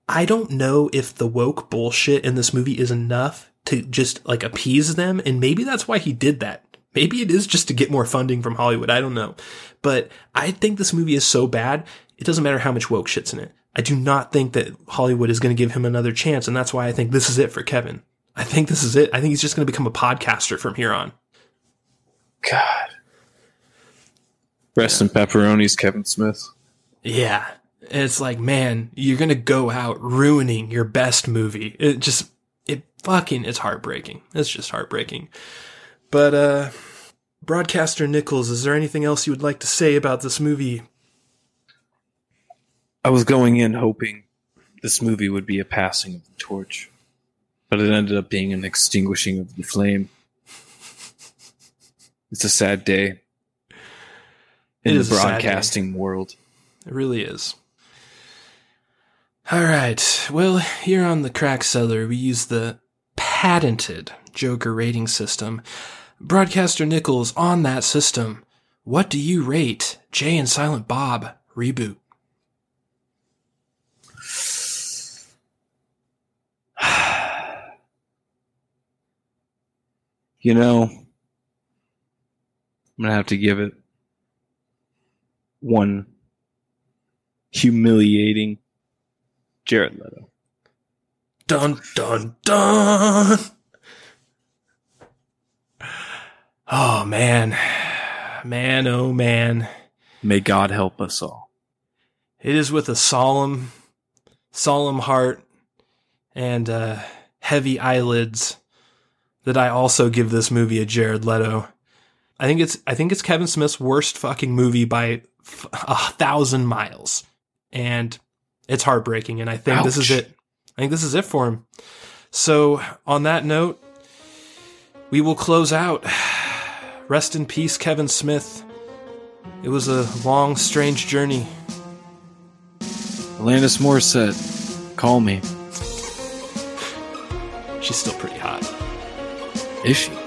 I don't know if the woke bullshit in this movie is enough to just like appease them. And maybe that's why he did that. Maybe it is just to get more funding from Hollywood. I don't know. But I think this movie is so bad, it doesn't matter how much woke shit's in it. I do not think that Hollywood is going to give him another chance. And that's why I think this is it for Kevin. I think this is it. I think he's just going to become a podcaster from here on. God. Rest in pepperonis, Kevin Smith. Yeah. And it's like, man, you're going to go out ruining your best movie. It just, it fucking, it's heartbreaking. It's just heartbreaking. But, uh, broadcaster Nichols, is there anything else you would like to say about this movie? I was going in hoping this movie would be a passing of the torch, but it ended up being an extinguishing of the flame. It's a sad day It in is the broadcasting world. It really is. All right. Well, here on the Crack Cellar, we use the patented Joker rating system. Broadcaster Nichols, on that system, what do you rate Jay and Silent Bob reboot? <sighs> You know, I'm gonna have to give it one humiliating Jared Leto. Dun dun dun. Oh man. Man, oh man. May God help us all. It is with a solemn, solemn heart and uh, heavy eyelids that I also give this movie a Jared Leto. I think it's I think it's Kevin Smith's worst fucking movie by f- a thousand miles, and it's heartbreaking. And I think this is it. I think this is it for him. So on that note, we will close out. <sighs> Rest in peace, Kevin Smith. It was a long, strange journey. Alanis Morissette, call me. <laughs> She's still pretty hot. Is she?